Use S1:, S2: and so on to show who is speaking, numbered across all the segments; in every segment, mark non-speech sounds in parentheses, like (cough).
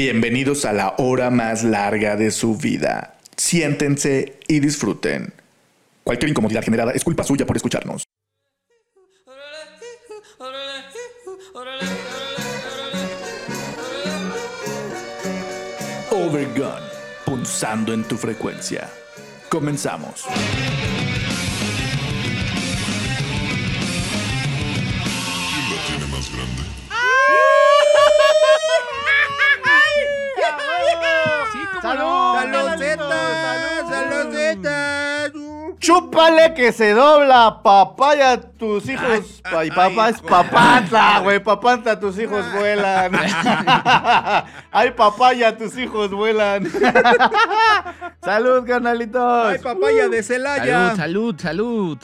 S1: Bienvenidos a la hora más larga de su vida. Siéntense y disfruten. Cualquier incomodidad generada es culpa suya por escucharnos. Overgun, punzando en tu frecuencia. Comenzamos.
S2: Chúpale que se dobla, papaya, tus hijos. Ay, papá es papanta, güey, papanta, tus hijos vuelan. (laughs) Ay, papaya, tus hijos vuelan. (laughs) Salud, carnalitos.
S3: ¡Ay, papaya de Celaya!
S4: Salud, salud, salud.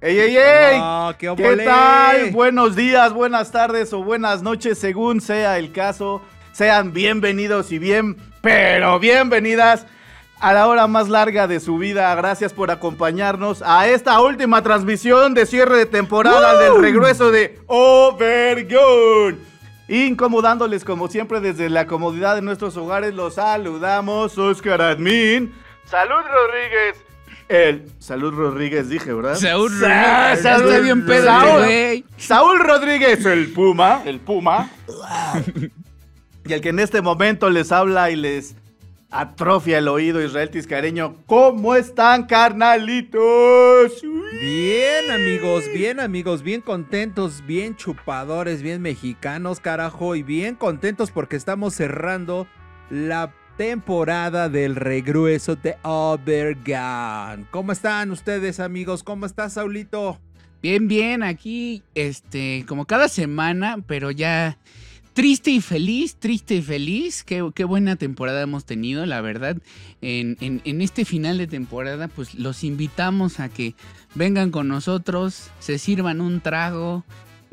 S2: ¡Ey, ey, ey!
S3: Ah, qué
S2: ¿Qué
S3: obole.
S2: tal? Buenos días, buenas tardes o buenas noches, según sea el caso. Sean bienvenidos y bien, pero bienvenidas a la hora más larga de su vida. Gracias por acompañarnos a esta última transmisión de cierre de temporada del regreso de Overgun. Incomodándoles como siempre desde la comodidad de nuestros hogares, los saludamos, Oscar Admin. Salud Rodríguez. El Salud Rodríguez dije, ¿verdad?
S4: Saúl
S2: Sa-
S4: Rodríguez.
S2: Saúl-
S4: Estoy bien pedo,
S2: Saúl-
S4: güey.
S2: Saúl Rodríguez, el Puma, el Puma. (laughs) y el que en este momento les habla y les atrofia el oído, Israel Tiscareño. ¿Cómo están, carnalitos?
S3: Bien, amigos, bien, amigos, bien contentos, bien chupadores, bien mexicanos, carajo, y bien contentos porque estamos cerrando la temporada del regreso de Overgun. ¿Cómo están ustedes, amigos? ¿Cómo estás, Saulito?
S4: Bien, bien, aquí, este, como cada semana, pero ya triste y feliz, triste y feliz. Qué, qué buena temporada hemos tenido, la verdad. En, en- este final de temporada, pues los invitamos a que vengan con nosotros, se sirvan un trago.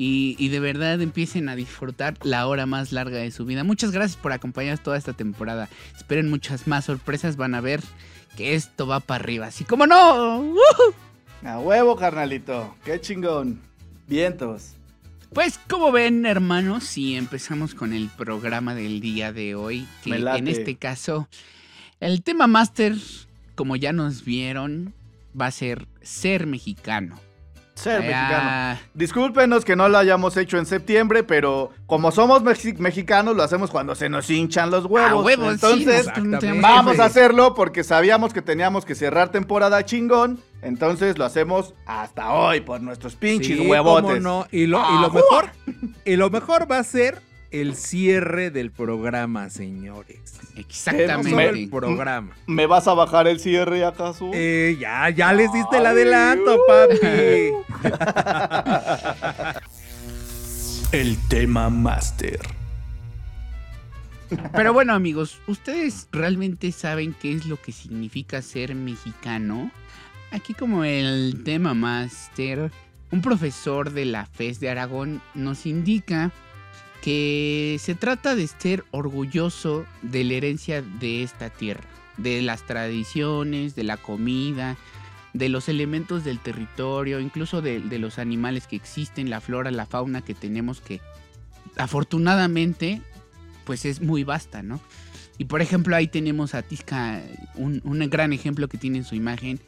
S4: Y, y de verdad empiecen a disfrutar la hora más larga de su vida. Muchas gracias por acompañarnos toda esta temporada. Esperen muchas más sorpresas. Van a ver que esto va para arriba. Así como no. ¡Woohoo!
S2: A huevo, carnalito. Qué chingón. Vientos.
S4: Pues como ven hermanos, y empezamos con el programa del día de hoy, que en este caso el tema máster, como ya nos vieron, va a ser ser mexicano.
S2: Ser mexicano. Discúlpenos que no lo hayamos hecho en septiembre, pero como somos mexi- mexicanos, lo hacemos cuando se nos hinchan los huevos.
S4: huevos,
S2: Entonces. Vamos a hacerlo porque sabíamos que teníamos que cerrar temporada chingón. Entonces lo hacemos hasta hoy por nuestros pinches
S3: Sí,
S2: huevotes.
S3: cómo no. Y lo, y lo mejor, y lo mejor va a ser el cierre del programa, señores.
S4: Exactamente.
S3: el programa.
S2: ¿Me vas a bajar el cierre acaso?
S3: Eh, ya, ya les diste el adelanto,
S2: uh.
S3: papi. (laughs)
S1: El tema máster.
S4: Pero bueno amigos, ¿ustedes realmente saben qué es lo que significa ser mexicano? Aquí como el tema máster, un profesor de la FES de Aragón nos indica que se trata de ser orgulloso de la herencia de esta tierra, de las tradiciones, de la comida, de los elementos del territorio, incluso de, los animales que existen, la flora, la fauna que tenemos que afortunadamente pues es muy vasta, ¿no? Y por ejemplo ahí tenemos a Tizca, un, un gran ejemplo que tiene en su imagen.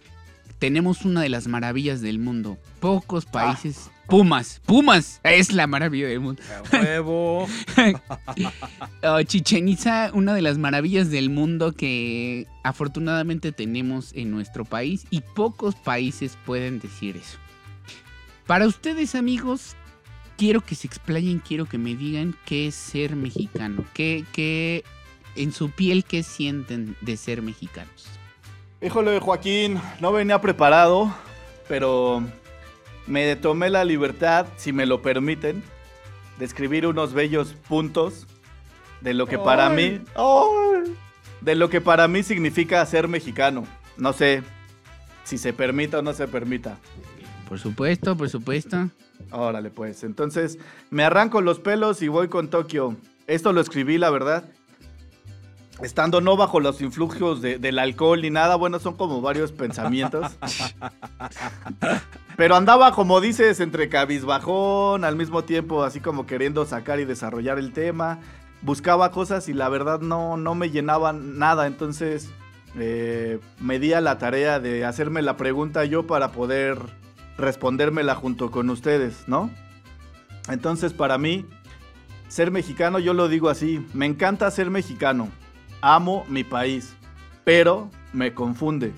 S4: Tenemos una de las maravillas del mundo. Pocos países... Pumas, Pumas, es la maravilla del mundo.
S3: Huevo.
S4: Oh, (laughs) Chichen Itza, una de las maravillas del mundo que afortunadamente tenemos en nuestro país y pocos países pueden decir eso. Para ustedes amigos, quiero que se explayen, quiero que me digan qué es ser mexicano, qué, qué en su piel qué sienten de ser mexicanos.
S2: Híjole, Joaquín, no venía preparado, pero me tomé la libertad, si me lo permiten, de escribir unos bellos puntos de lo que para mí, ¡Ay! de lo que para mí significa ser mexicano. No sé si se permita o no se permita.
S4: Por supuesto, por supuesto.
S2: Órale, pues. Entonces, me arranco los pelos y voy con Tokio. Esto lo escribí, la verdad. Estando no bajo los influgios de- del alcohol ni nada, bueno, son como varios pensamientos. (laughs) Pero andaba, como dices, entre cabizbajón, al mismo tiempo así como queriendo sacar y desarrollar el tema. buscaba cosas y la verdad no, no me llenaban nada. Entonces eh, me di a la tarea de hacerme la pregunta yo para poder respondérmela junto con ustedes, ¿no? Entonces para mí, ser mexicano, yo lo digo así, me encanta ser mexicano, amo mi país, pero me confunde.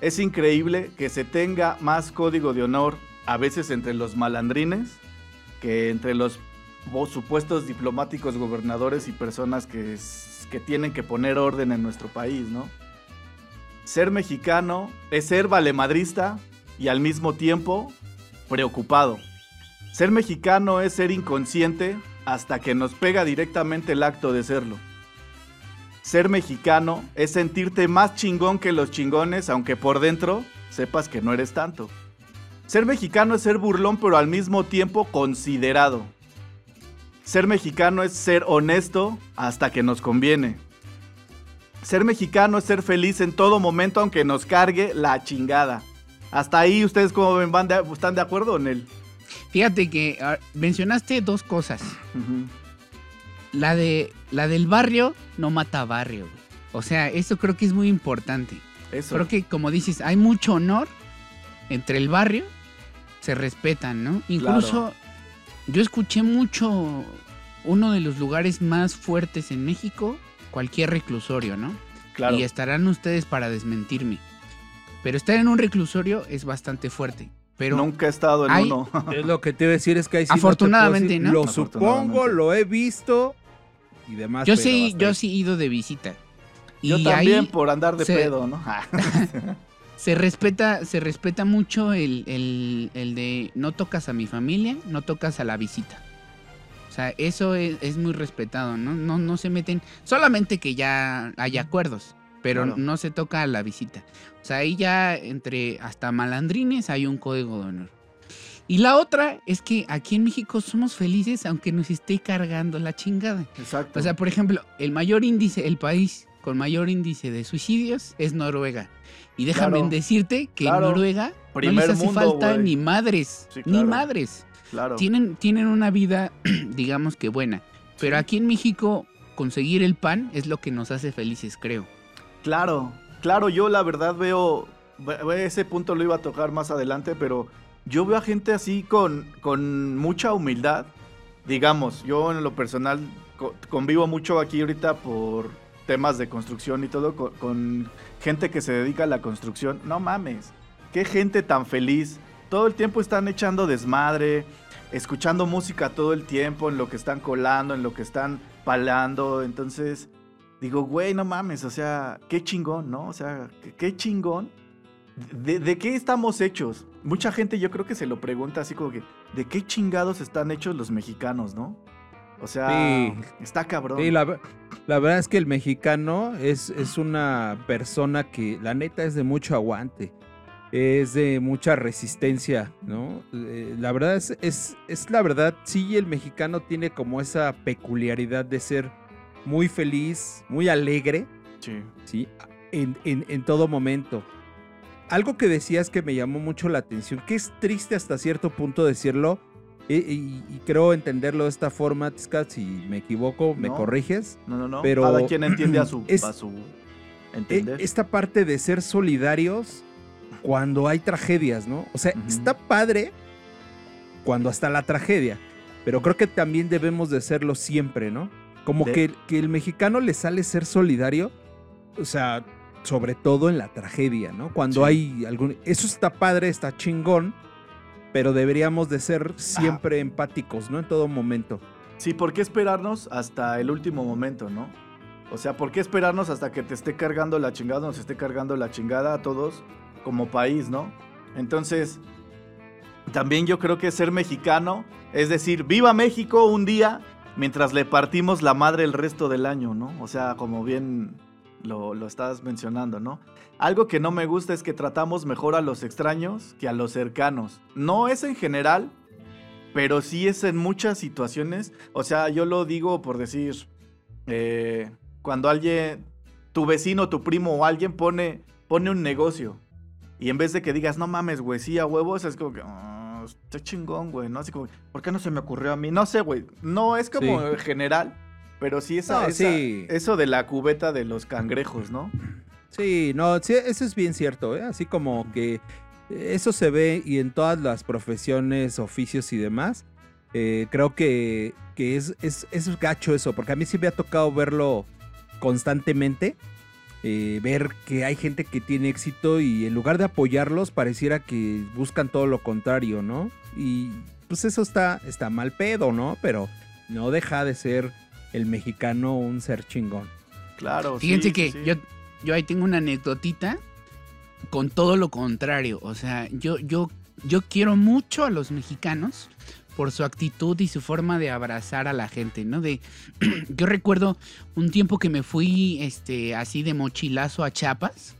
S2: Es increíble que se tenga más código de honor a veces entre los malandrines que entre los supuestos diplomáticos, gobernadores y personas que, que tienen que poner orden en nuestro país, ¿no? Ser mexicano es ser valemadrista y al mismo tiempo preocupado. Ser mexicano es ser inconsciente hasta que nos pega directamente el acto de serlo. Ser mexicano es sentirte más chingón que los chingones, aunque por dentro sepas que no eres tanto. Ser mexicano es ser burlón, pero al mismo tiempo considerado. Ser mexicano es ser honesto hasta que nos conviene. Ser mexicano es ser feliz en todo momento, aunque nos cargue la chingada. Hasta ahí, ¿ustedes cómo ven? ¿Van de- ¿Están de acuerdo en él?
S4: Fíjate que ah, mencionaste dos cosas. La de la del barrio no mata barrio. güey. O sea, eso creo que es muy importante.
S2: Eso.
S4: Creo que como dices, hay mucho honor entre el barrio, se respetan, ¿no? Incluso yo escuché mucho uno de los lugares más fuertes en México, cualquier reclusorio, ¿no?
S2: claro.
S4: Y estarán ustedes para desmentirme. Pero estar en un reclusorio es bastante fuerte. Pero
S2: Nunca he estado en
S4: hay-
S2: uno.
S3: Es lo que te iba a decir es que ahí sí no te puedo
S4: Afortunadamente,
S3: decir.
S4: ¿no?
S3: Lo
S2: Afortunadamente.
S3: supongo, lo he visto y demás.
S4: yo sí, yo
S3: ahí.
S4: sí he ido de visita.
S2: Yo
S4: y
S2: también
S4: ahí
S2: por andar de
S4: se-
S2: pedo, ¿no? (laughs)
S4: se respeta, se respeta mucho el, el- el de no tocas a mi familia, no tocas a la visita. O sea, eso es, es muy respetado, ¿no? ¿no? No se meten, solamente que ya hay acuerdos, pero
S2: Claro.
S4: no se toca a la visita. O sea, ahí ya entre hasta malandrines hay un código de honor. Y la otra es que aquí en México somos felices aunque nos esté cargando la chingada.
S2: Exacto.
S4: O sea, por ejemplo, el mayor índice, el país con mayor índice de suicidios es Noruega. Y déjame
S2: Claro.
S4: decirte que
S2: Claro.
S4: en Noruega no les hace
S2: mundo,
S4: falta ni madres,
S2: Sí,
S4: ni madres.
S2: claro.
S4: Tienen, tienen una vida, (clears throat) digamos que buena. Pero aquí en México, conseguir el pan es lo que nos hace felices, creo.
S2: Claro, claro, yo la verdad veo, ve- ve- ese punto lo iba a tocar más adelante, pero yo veo a gente así con, con mucha humildad. Digamos, yo en lo personal co- convivo mucho aquí ahorita por temas de construcción y todo, con, gente que se dedica a la construcción. No mames, qué gente tan feliz. Todo el tiempo están echando desmadre, escuchando música todo el tiempo, en lo que están colando, en lo que están palando. Entonces, digo, güey, no mames, o sea, qué chingón, ¿no? O sea, qué, chingón. De qué estamos hechos? Mucha gente yo creo que se lo pregunta así como que, ¿de qué chingados están hechos los mexicanos, no? O sea,
S3: Sí.
S2: está cabrón.
S3: Sí, la, la verdad es que el mexicano es, es una persona que la neta es de mucho aguante, es de mucha resistencia, ¿no? Eh, la verdad es, es, es la verdad, sí, el mexicano tiene como esa peculiaridad de ser muy feliz, muy alegre,
S2: Sí.
S3: ¿sí? En, en- en todo momento. Algo que decías que me llamó mucho la atención, que es triste hasta cierto punto decirlo, y, y- y creo entenderlo de esta forma, Tizca, si me equivoco, me
S2: No.
S3: corriges.
S2: No, no, no.
S3: Pero-
S2: Cada quien entiende a su, (clears throat)
S3: Es-
S2: a su
S3: E-
S2: entender.
S3: esta parte de ser solidarios cuando hay tragedias, ¿no? O sea, está padre cuando hasta la tragedia, pero creo que también debemos de serlo siempre, ¿no? Como
S2: De-
S3: que, que el mexicano le sale ser solidario, o sea, sobre todo en la tragedia, ¿no? Cuando
S2: Sí.
S3: hay algún... Eso está padre, está chingón, pero deberíamos de ser siempre empáticos, ¿no? En todo momento.
S2: Sí, ¿por qué esperarnos hasta el último momento, no? O sea, ¿por qué esperarnos hasta que te esté cargando la chingada, nos esté cargando la chingada a todos como país, ¿no? Entonces, también yo creo que ser mexicano es decir, viva México un día mientras le partimos la madre el resto del año, ¿no? O sea, como bien lo, lo estás mencionando, ¿no? Algo que no me gusta es que tratamos mejor a los extraños que a los cercanos. No es en general, pero sí es en muchas situaciones. O sea, yo lo digo por decir, eh, cuando alguien, tu vecino, tu primo o alguien pone, pone un negocio y en vez de que digas, no mames, güey, sí, a huevos, es como que, "Ah, está chingón, güey, ¿no? Así como, ¿por qué no se me ocurrió a mí? No sé, güey, no es como
S3: Sí.
S2: general, Pero sí, esa,
S3: No,
S2: esa-
S3: sí.
S2: eso de la cubeta de los cangrejos, ¿no?
S3: Sí, no, sí, eso es bien cierto, ¿eh? Así como que eso se ve y en todas las profesiones, oficios y demás. eh, creo que, que es, es, es gacho eso, porque a mí sí me ha tocado verlo constantemente. eh, ver que hay gente que tiene éxito y en lugar de apoyarlos pareciera que buscan todo lo contrario, ¿no? Y pues eso está, está mal pedo, ¿no? Pero no deja de ser el mexicano un ser chingón.
S2: Claro.
S4: Fíjense
S2: sí,
S4: que
S2: sí.
S4: Yo, yo ahí tengo una anecdotita con todo lo contrario. O sea, yo, yo, yo quiero mucho a los mexicanos por su actitud y su forma de abrazar a la gente, ¿no? De, (clears throat) yo recuerdo un tiempo que me fui este, así de mochilazo a Chiapas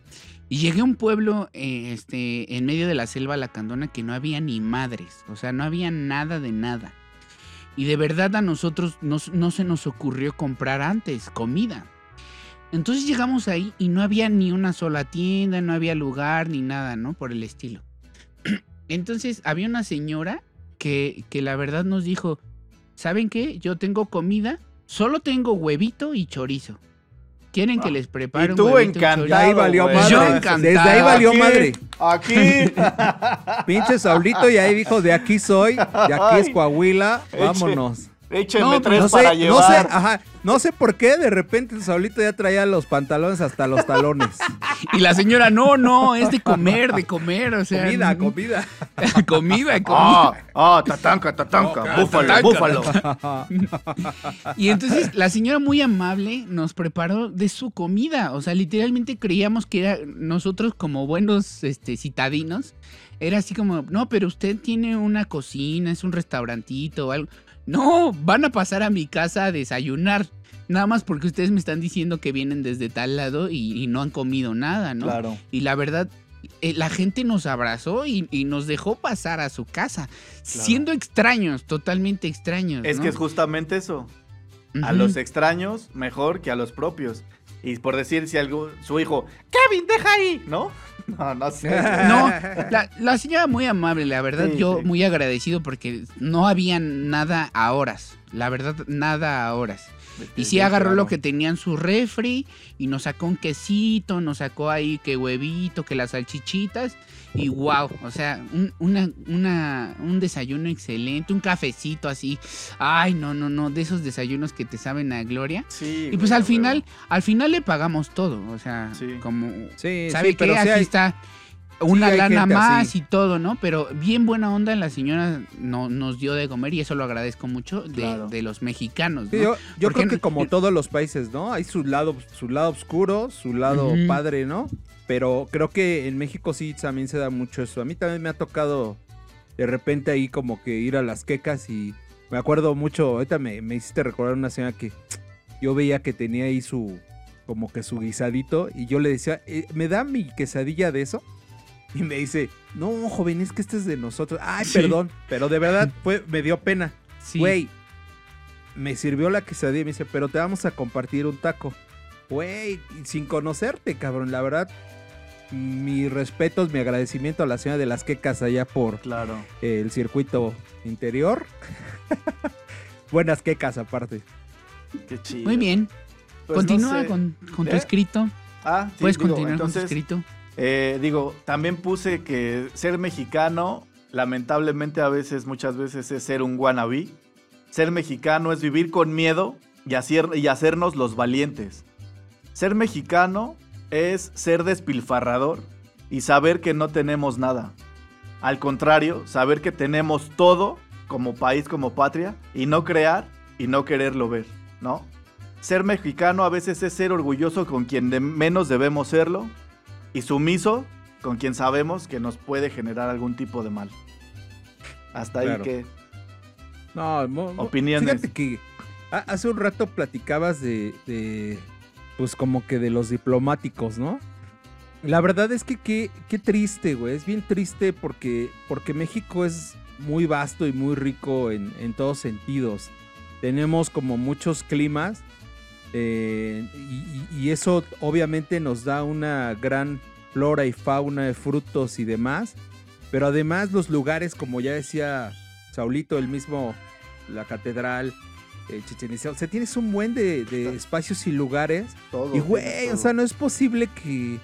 S4: y llegué a un pueblo eh, este, en medio de la selva lacandona que no había ni madres, o sea, no había nada de nada. Y de verdad a nosotros no, se nos ocurrió comprar antes comida. Entonces llegamos ahí y no había ni una sola tienda, no había lugar ni nada, ¿no? Por el estilo. (clears throat) Entonces había una señora que, que la verdad nos dijo, ¿saben qué? Yo tengo comida, solo tengo huevito y chorizo. ¿Quieren que
S2: Ah,
S4: les prepare
S2: y tú encantado,
S3: ahí valió
S2: güey.
S3: madre.
S4: Yo encantado.
S3: Desde ahí valió
S2: Aquí,
S3: madre.
S2: Aquí. (laughs)
S3: Pinche Saulito y ahí dijo, de aquí soy, de aquí es. Coahuila, vámonos.
S2: Échenme
S4: No,
S2: tres
S3: No
S2: para
S3: sé, no
S2: llevar.
S3: sé, ajá, no sé por qué de repente el Saulito ya traía los pantalones hasta los talones. (laughs)
S4: Y la señora, no, no, es de comer, de comer, o sea.
S3: Comida, comida.
S4: comida, (laughs) comida.
S2: Ah, ah, tatanca, tatanca,
S3: Oh,
S2: búfalo,
S4: tatanca.
S2: búfalo.
S4: Y entonces la señora muy amable nos preparó de su comida. O sea, literalmente creíamos que era nosotros como buenos este, citadinos. Era así como, no, pero usted tiene una cocina, es un restaurantito o algo. No, van a pasar a mi casa a desayunar. Nada más porque ustedes me están diciendo que vienen desde tal lado y, y no han comido nada, ¿no?
S2: Claro.
S4: Y la verdad, eh, la gente nos abrazó y, y nos dejó pasar a su casa, siendo extraños, totalmente extraños.
S2: Es
S4: ¿no?
S2: que es justamente eso. A los extraños, mejor que a los propios. Y por decir si algo, su hijo, Kevin, deja ahí, ¿no? (laughs) No, no sé.
S4: No, la, la señora muy amable, la verdad,
S2: Sí,
S4: yo
S2: sí.
S4: muy agradecido porque no había nada a horas. La verdad, nada a horas. Y sí agarró lo que tenía en su refri y nos sacó un quesito, nos sacó ahí que huevito, que las salchichitas. Y wow, o sea, un, una, una, un desayuno excelente, un cafecito así. Ay, no, no, no, de esos desayunos que te saben a gloria.
S2: Sí,
S4: Y pues
S2: güey,
S4: al final, al final le pagamos todo. O sea,
S2: Sí.
S4: como
S3: Sí,
S4: ¿Sabe
S3: sí,
S4: qué?
S3: pero
S4: Aquí
S3: hay-
S4: está una lana más
S3: así.
S4: y todo, ¿no? Pero bien buena onda la señora no, nos dio de comer y eso lo agradezco mucho de,
S2: Claro.
S4: de los mexicanos,
S3: yo creo que
S4: en-
S3: como (laughs) todos los países, ¿no? Hay su lado, su lado oscuro, su lado padre, ¿no? Pero creo que en México sí también se da mucho eso. A mí también me ha tocado de repente ahí como que ir a las quecas y me acuerdo mucho, ahorita me, me hiciste recordar una señora que yo veía que tenía ahí su, como que su guisadito y yo le decía, "Eh, ¿me da mi quesadilla de eso? (laughs) Y me dice, no, joven, es que este es de nosotros. Ay,
S4: Sí.
S3: perdón, pero de verdad (laughs) fue, me dio pena.
S4: Sí.
S3: Güey, me sirvió la quesadilla y me dice, pero te vamos a compartir un taco. Güey, sin conocerte, cabrón, la verdad. Mis respetos, mi agradecimiento a la señora de las quecas allá por
S2: Claro.
S3: eh, el circuito interior. (laughs) Buenas quecas aparte.
S2: Qué chido.
S4: Muy bien.
S2: Pues, no
S4: Continúa
S2: sé.
S4: con, con tu
S2: ¿Eh?
S4: escrito.
S2: Ah, sí,
S4: Puedes
S2: digo,
S4: continuar con tu escrito.
S2: Eh, digo, también puse que ser mexicano, lamentablemente a veces, muchas veces es ser un wannabe. Ser mexicano es vivir con miedo y, hacer- y hacernos los valientes. Ser mexicano es ser despilfarrador y saber que no tenemos nada. Al contrario, saber que tenemos todo como país, como patria, y no crear y no quererlo ver, ¿no? Ser mexicano a veces es ser orgulloso con quien menos debemos serlo y sumiso con quien sabemos que nos puede generar algún tipo de mal. Hasta ahí que
S3: No, mo- mo-
S2: Opiniones.
S3: Fíjate que ha- hace un rato platicabas de, de, pues como que de los diplomáticos, ¿no? La verdad es que qué, qué triste, güey. Es bien triste porque, porque México es muy vasto y muy rico en, en todos sentidos. Tenemos como muchos climas eh, y, eso obviamente nos da una gran flora y fauna de frutos y demás. Pero además los lugares, como ya decía Saulito, el mismo, la catedral, eh, Chichen Itza. O sea, tienes un buen de, de espacios y lugares.
S2: Todo,
S3: Y güey, o sea, no es posible que,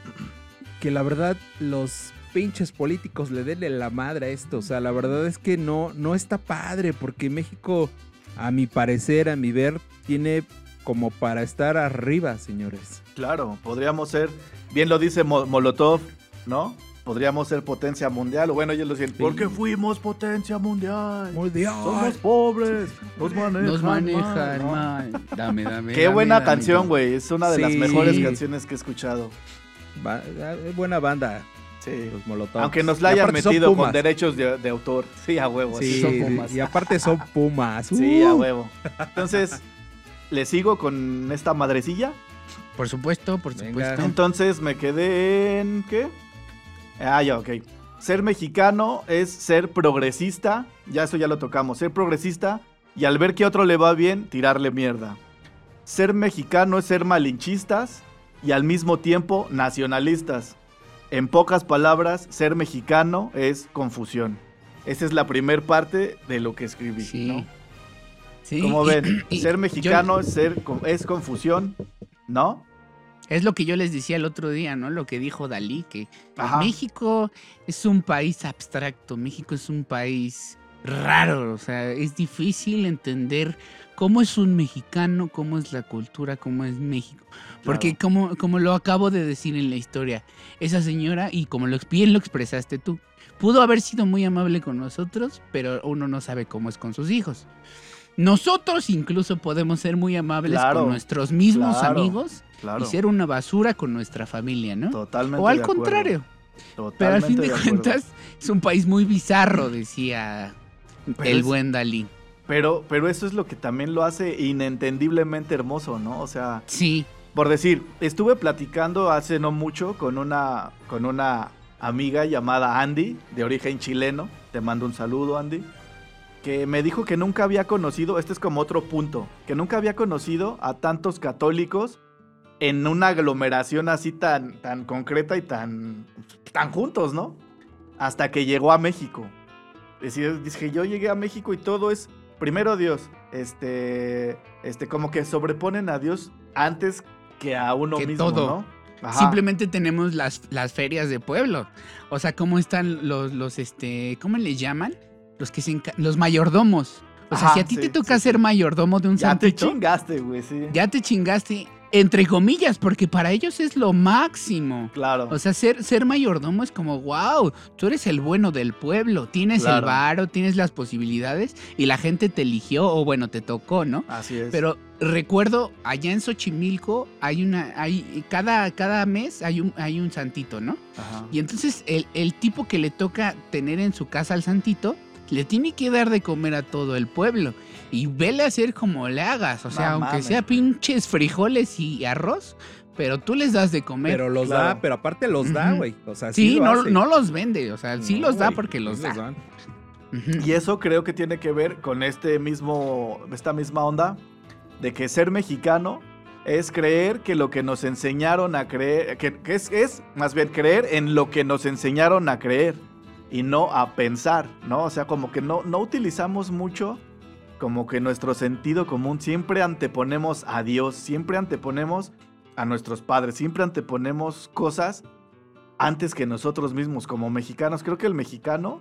S3: que la verdad los pinches políticos le den en la madre a esto. O sea, la verdad es que no, no está padre porque México, a mi parecer, a mi ver, tiene como para estar arriba, señores.
S2: Claro, podríamos ser, bien lo dice Mo- Molotov, ¿no? Podríamos ser potencia mundial, o bueno, ellos lo dicen, porque fuimos potencia mundial. Somos pobres, nos manejan,
S4: Nos manejan. Dame, (laughs) dame.
S2: Qué
S4: dame,
S2: buena
S4: dame,
S2: canción, güey. Es una de las mejores canciones que he escuchado.
S3: Va- es buena banda,
S2: Sí.
S3: los Molotov.
S2: Aunque nos la hayan metido con derechos de, de autor. Sí, a huevo.
S3: Sí,
S2: son Pumas.
S3: y aparte son Pumas.
S2: Sí, a
S3: Uh.
S2: huevo. Entonces, (laughs) ¿le sigo con esta madrecilla?
S4: Por supuesto, por
S3: Venga.
S4: supuesto.
S2: Entonces me quedé en. ¿Qué? Ah, ya, ok. Ser mexicano es ser progresista. Ya eso ya lo tocamos. Ser progresista y al ver que a otro le va bien, tirarle mierda. Ser mexicano es ser malinchistas y al mismo tiempo nacionalistas. En pocas palabras, ser mexicano es confusión. Esa es la primer parte de lo que escribí.
S4: Sí.
S2: ¿no?
S4: Sí,
S2: Como
S4: y-
S2: ven,
S4: y (clears throat)
S2: ser
S4: yo-
S2: mexicano es, ser, es confusión, ¿no?
S4: Es lo que yo les decía el otro día, ¿no? Lo que dijo Dalí, que
S2: Ajá.
S4: México es un país abstracto, México es un país raro, o sea, es difícil entender cómo es un mexicano, cómo es la cultura, cómo es México. Porque como, como lo acabo de decir en la historia, esa señora, y como lo, bien lo expresaste tú, pudo haber sido muy amable con nosotros, pero uno no sabe cómo es con sus hijos. Nosotros incluso podemos ser muy amables
S2: Claro,
S4: con nuestros mismos
S2: claro,
S4: amigos
S2: Claro.
S4: y ser una basura con nuestra familia, ¿no?
S2: Totalmente.
S4: O al
S2: de
S4: contrario. Pero al
S2: totalmente
S4: fin de, cuentas es un país muy bizarro, decía
S2: Pero
S4: el
S2: es-
S4: buen Dalí.
S2: Pero, pero eso es lo que también lo hace inentendiblemente hermoso, ¿no? O sea,
S4: Sí,
S2: por decir, estuve platicando hace no mucho con una, con una amiga llamada Andy, de origen chileno. Te mando un saludo, Andy. Que me dijo que nunca había conocido, este es como otro punto, que nunca había conocido a tantos católicos en una aglomeración así tan, tan concreta y tan, tan juntos, ¿no? Hasta que llegó a México. Decía, dije, yo llegué a México y todo es, primero Dios, este, este, como que sobreponen a Dios antes que a uno
S4: Que
S2: mismo,
S4: todo.
S2: ¿no? Ajá.
S4: simplemente tenemos las, las ferias de pueblo. O sea, ¿cómo están los, los este, ¿cómo les llaman? Los que se los mayordomos. O sea, si a ti
S2: sí,
S4: te toca
S2: sí,
S4: ser
S2: sí.
S4: mayordomo de un
S2: Ya te
S4: santito,
S2: chingaste, güey, sí.
S4: ya te chingaste, entre comillas, porque para ellos es lo máximo.
S2: Claro.
S4: O sea, ser, ser mayordomo es como, wow, tú eres el bueno del pueblo, tienes el varo, tienes las posibilidades y la gente te eligió o bueno, te tocó, ¿no?
S2: Así es.
S4: Pero recuerdo, allá en Xochimilco hay una, hay, cada, cada mes hay un, hay un santito, ¿no?
S2: Ajá.
S4: Y entonces el, el tipo que le toca tener en su casa al santito, le tiene que dar de comer a todo el pueblo. Y vele a hacer como le hagas, o sea,
S2: No
S4: aunque
S2: mames,
S4: sea pinches frijoles y arroz, pero tú les das de comer.
S3: Pero los
S2: Claro.
S3: da, pero aparte los da, güey. O sea, sí,
S4: sí,
S3: lo
S4: no,
S3: hace.
S4: no los vende, o sea, sí
S3: No,
S4: los da porque los da.
S3: dan.
S2: Y eso creo que tiene que ver con este mismo, esta misma onda de que ser mexicano es creer que lo que nos enseñaron a creer, que, que es, es más bien creer en lo que nos enseñaron a creer y no a pensar, ¿no? O sea, como que no, no utilizamos mucho como que nuestro sentido común, siempre anteponemos a Dios, siempre anteponemos a nuestros padres, siempre anteponemos cosas antes que nosotros mismos como mexicanos. Creo que el mexicano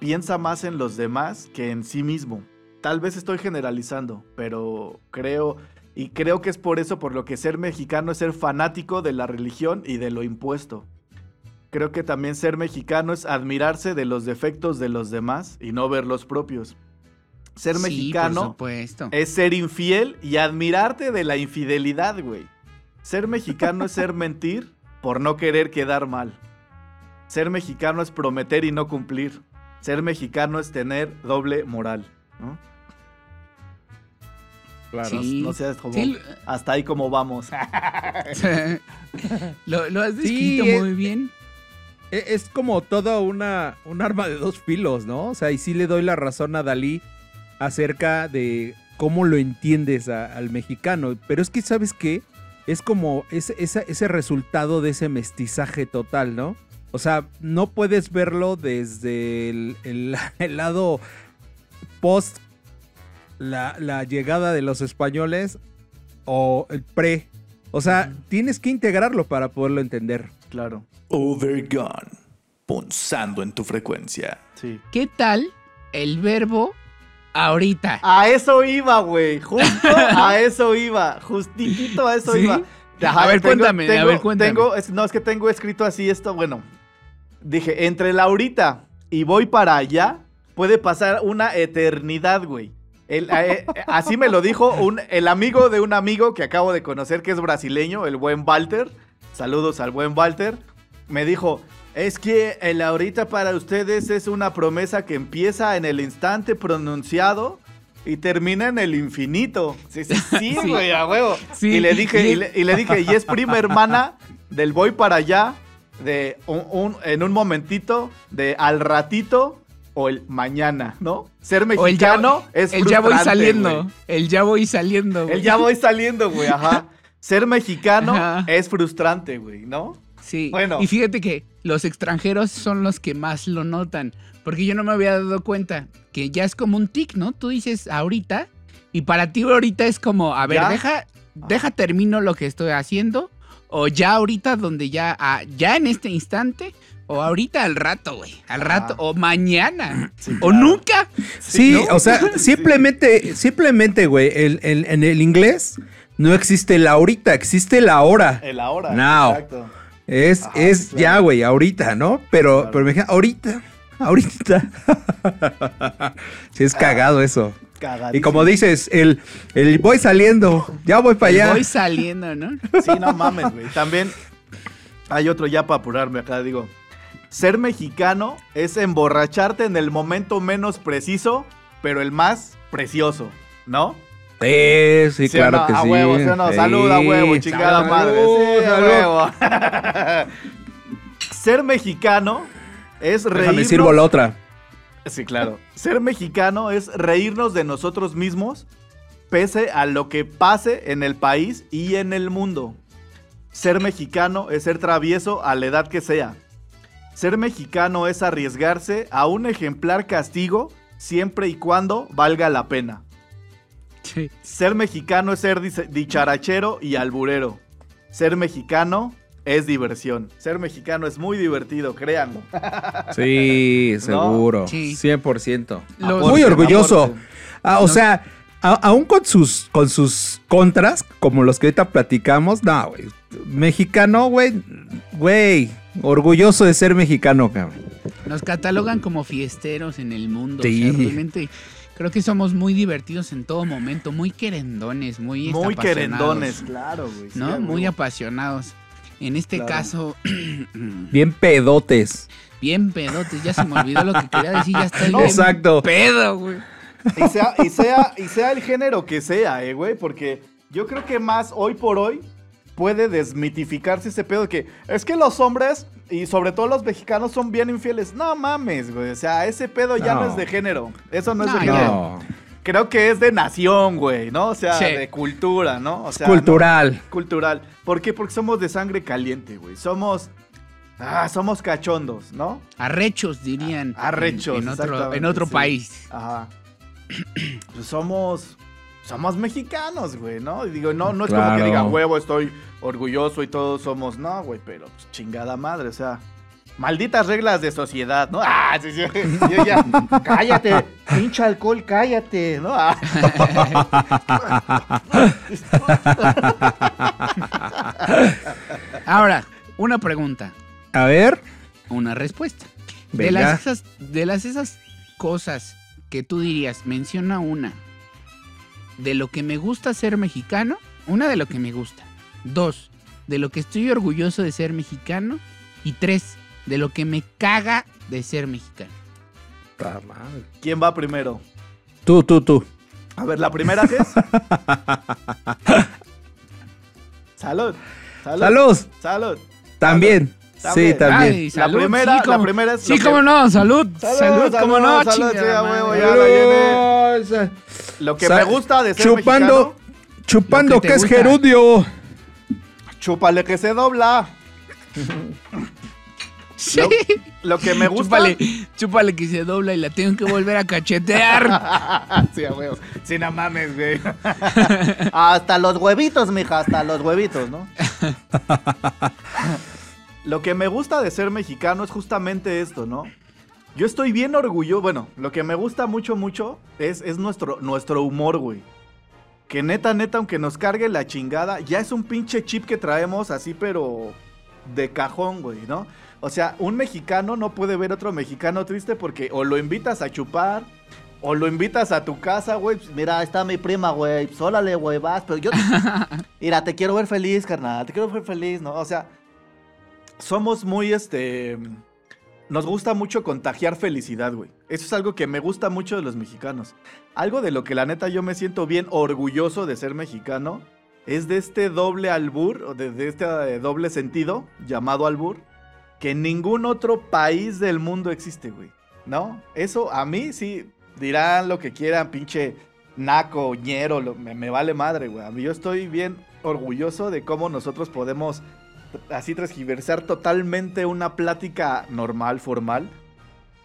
S2: piensa más en los demás que en sí mismo. Tal vez estoy generalizando, pero creo y creo que es por eso por lo que ser mexicano es ser fanático de la religión y de lo impuesto. Creo que también ser mexicano es admirarse de los defectos de los demás y no ver los propios. Ser
S4: Sí,
S2: mexicano es ser infiel y admirarte de la infidelidad, güey. Ser mexicano es ser (laughs) mentir por no querer quedar mal. Ser mexicano es prometer y no cumplir. Ser mexicano es tener doble moral. ¿no?
S3: Claro.
S4: Sí.
S2: No seas como-
S4: Sí,
S2: Hasta ahí como vamos. (laughs)
S4: lo, lo has
S3: Sí,
S4: descrito
S3: es-
S4: muy bien.
S3: E- Es como toda una un arma de dos filos, ¿no? O sea, y sí le doy la razón a Dalí acerca de cómo lo entiendes a- al mexicano. Pero es que, ¿sabes qué? Es como ese, ese, ese resultado de ese mestizaje total, ¿no? O sea, no puedes verlo desde el, el- (laughs) el lado post la, la llegada de los españoles o el pre. O sea, tienes que integrarlo para poderlo entender.
S2: Claro.
S1: Overgone. Punzando en tu frecuencia.
S2: Sí.
S4: ¿Qué tal el verbo ahorita?
S2: A eso iba, güey. Justo a eso iba. Justitito a eso
S4: ¿Sí?
S2: iba.
S4: A ver, cuéntame, a ver, cuéntame.
S2: tengo- es- no, es que tengo escrito así esto. Bueno, dije, entre la ahorita y voy para allá, puede pasar una eternidad, güey. El- eh, eh, así me lo dijo un, el amigo de un amigo que acabo de conocer, que es brasileño, el buen Walter. Saludos al buen Walter. Me dijo, es que el ahorita para ustedes es una promesa que empieza en el instante pronunciado y termina en el infinito. Sí, sí, (laughs) sí,
S4: Sí.
S2: güey, a huevo.
S4: Sí,
S2: y, le dije,
S4: y-
S2: le, y le dije, y es prima hermana del voy para allá, de un, un- en un momentito, de al ratito o el mañana, ¿no? Ser
S4: O el ya,
S2: mexicano es
S4: el ya voy saliendo. El ya voy saliendo. güey.
S2: El ya voy saliendo, güey, ajá. (laughs) Ser mexicano
S4: Ajá.
S2: es frustrante, güey, ¿no?
S4: Sí.
S2: Bueno.
S4: Y fíjate que los extranjeros son los que más lo notan. Porque yo no me había dado cuenta que ya es como un tic, ¿no? Tú dices ahorita. Y para ti ahorita es como, a ver,
S2: ¿Ya?
S4: deja, deja termino lo que estoy haciendo. O ya ahorita donde ya, ah, ya en este instante. O ahorita al rato, güey. Al rato. O mañana.
S2: Sí,
S4: O
S2: claro.
S4: nunca.
S3: Sí,
S2: ¿no?
S3: o sea, (laughs) simplemente, simplemente, güey, el- el- en el inglés no existe la ahorita, existe la hora.
S2: El ahora.
S3: Now.
S2: Exacto.
S3: Es,
S2: Ajá,
S3: es
S2: claro.
S3: ya, güey, ahorita, ¿no? Pero,
S2: Claro.
S3: pero me dije, ahorita, ahorita. (laughs) sí, es cagado eso.
S2: Cagadísimo.
S3: Y como dices, el, el voy saliendo, ya voy para allá.
S4: Voy saliendo, ¿no?
S2: Sí, no mames, güey. También hay otro ya para apurarme acá, digo. Ser mexicano es emborracharte en el momento menos preciso, pero el más precioso, ¿no?
S3: Sí, sí,
S2: ¿Sí
S3: claro
S2: no?
S3: que
S2: a
S3: sí.
S2: huevo, ¿sí o no?
S3: Sí.
S2: Salud a huevo, chingada
S3: Salud,
S2: madre. Sí, a
S3: salud.
S2: huevo. (laughs) Ser mexicano es reírnos...
S3: Déjame sirvo la otra.
S2: Sí, claro. Ser mexicano es reírnos de nosotros mismos pese a lo que pase en el país y en el mundo. Ser mexicano es ser travieso a la edad que sea. Ser mexicano es arriesgarse a un ejemplar castigo siempre y cuando valga la pena.
S4: Sí.
S2: Ser mexicano es ser dicharachero y alburero. Ser mexicano es diversión. Ser mexicano es muy divertido, créanlo.
S3: Sí, (laughs) seguro.
S4: Sí.
S3: 100%.
S4: Los-
S3: Muy orgulloso. Ah, o sea, a- aún con sus, con sus contras, como los que ahorita platicamos, no, güey. Mexicano, güey, güey, orgulloso de ser mexicano, cabrón.
S4: Nos catalogan como fiesteros en el mundo.
S3: Sí.
S4: O sea, realmente creo que somos muy divertidos en todo momento, muy querendones, muy,
S2: Muy
S4: apasionados,
S2: querendones, claro, güey.
S4: ¿No? muy apasionados. En este
S2: Claro.
S4: caso, (clears throat)
S3: Bien pedotes.
S4: bien pedotes. Ya se me olvidó lo que quería decir. Ya estoy
S2: No, (laughs)
S4: bien
S3: exacto.
S4: pedo, güey.
S2: Y sea, y, sea, y sea el género que sea, eh, güey, porque yo creo que más hoy por hoy puede desmitificarse ese pedo de que es que los hombres y sobre todo los mexicanos son bien infieles. No mames, güey. O sea, ese pedo ya no,
S3: No.
S2: es de género. Eso no, es de género.
S3: No.
S2: Creo que es de nación, güey, ¿no? O sea,
S4: Sí.
S2: de cultura, ¿no? O sea,
S3: Cultural.
S2: no- cultural. ¿Por qué? Porque somos de sangre caliente, güey. Somos. Ah, somos cachondos, ¿no?
S4: Arrechos, dirían.
S2: Arrechos,
S4: En, en otro, en otro
S2: sí.
S4: país.
S2: Ajá. (clears throat) Pues somos. Somos mexicanos, güey, ¿no? Y digo, no, no es como que diga, huevo, estoy orgulloso y todos somos. No, güey, pero pues, chingada madre, o sea. Malditas reglas de sociedad, ¿no? Ah, sí, sí. (laughs) Yo ya. cállate, pinche alcohol, cállate, ¿no? Ah. (laughs)
S4: Ahora, una pregunta,
S3: A ver.
S4: una respuesta. De las, esas, de las esas cosas que tú dirías, menciona una. De lo que me gusta ser mexicano, una de lo que me gusta. Dos, de lo que estoy orgulloso de ser mexicano. Y tres, de lo que me caga de ser mexicano.
S2: ¿Quién va primero?
S3: Tú, tú, tú.
S2: A ver, la primera ¿qué es. (laughs) Salud. Salud.
S3: Salud.
S2: Salud.
S3: También.
S2: También.
S3: Sí, también.
S4: Ay,
S2: La primera-
S4: sí,
S2: la primera es
S4: Sí,
S2: lo que-
S4: cómo no, salud.
S2: Salud,
S4: Salud, cómo no,
S2: salud,
S4: chingada
S2: sí, a
S4: madre.
S2: huevo, ya la llené.
S3: Salud.
S2: Lo que
S3: Sa-
S2: me gusta de ser
S3: Chupando, chupando
S4: Lo que
S3: es
S4: gusta.
S3: gerundio.
S2: mexicano, chúpale que se dobla.
S4: Sí.
S2: Lo que me gusta.
S4: Chúpale, chúpale que se dobla y la tengo que volver a cachetear. (laughs)
S2: sí, a huevos. Sí, no mames, güey. (laughs) hasta los huevitos, mija, hasta los huevitos, ¿no? (laughs) lo que me gusta de ser mexicano es justamente esto, ¿no? Yo estoy bien orgulloso. Bueno, lo que me gusta mucho, mucho es, es nuestro, nuestro humor, güey. Que neta, neta, aunque nos cargue la chingada, ya es un pinche chip que traemos así, pero de cajón, güey, ¿no? O sea, un mexicano no puede ver otro mexicano triste porque o lo invitas a chupar, o lo invitas a tu casa, güey. pues, Mira, está mi prima, güey. Pues órale, güey, vas. Pero yo. (laughs) Mira, te quiero ver feliz, carnal. Te quiero ver feliz, ¿no? O sea, somos muy, este. Nos gusta mucho contagiar felicidad, güey. Eso es algo que me gusta mucho de los mexicanos. Algo de lo que la neta yo me siento bien orgulloso de ser mexicano es de este doble albur, o de, este eh, doble sentido llamado albur, que en ningún otro país del mundo existe, güey. ¿No? Eso a mí sí dirán lo que quieran, pinche naco, ñero, me, me vale madre, güey. A mí yo estoy bien orgulloso de cómo nosotros podemos así transgiversar totalmente una plática normal, formal,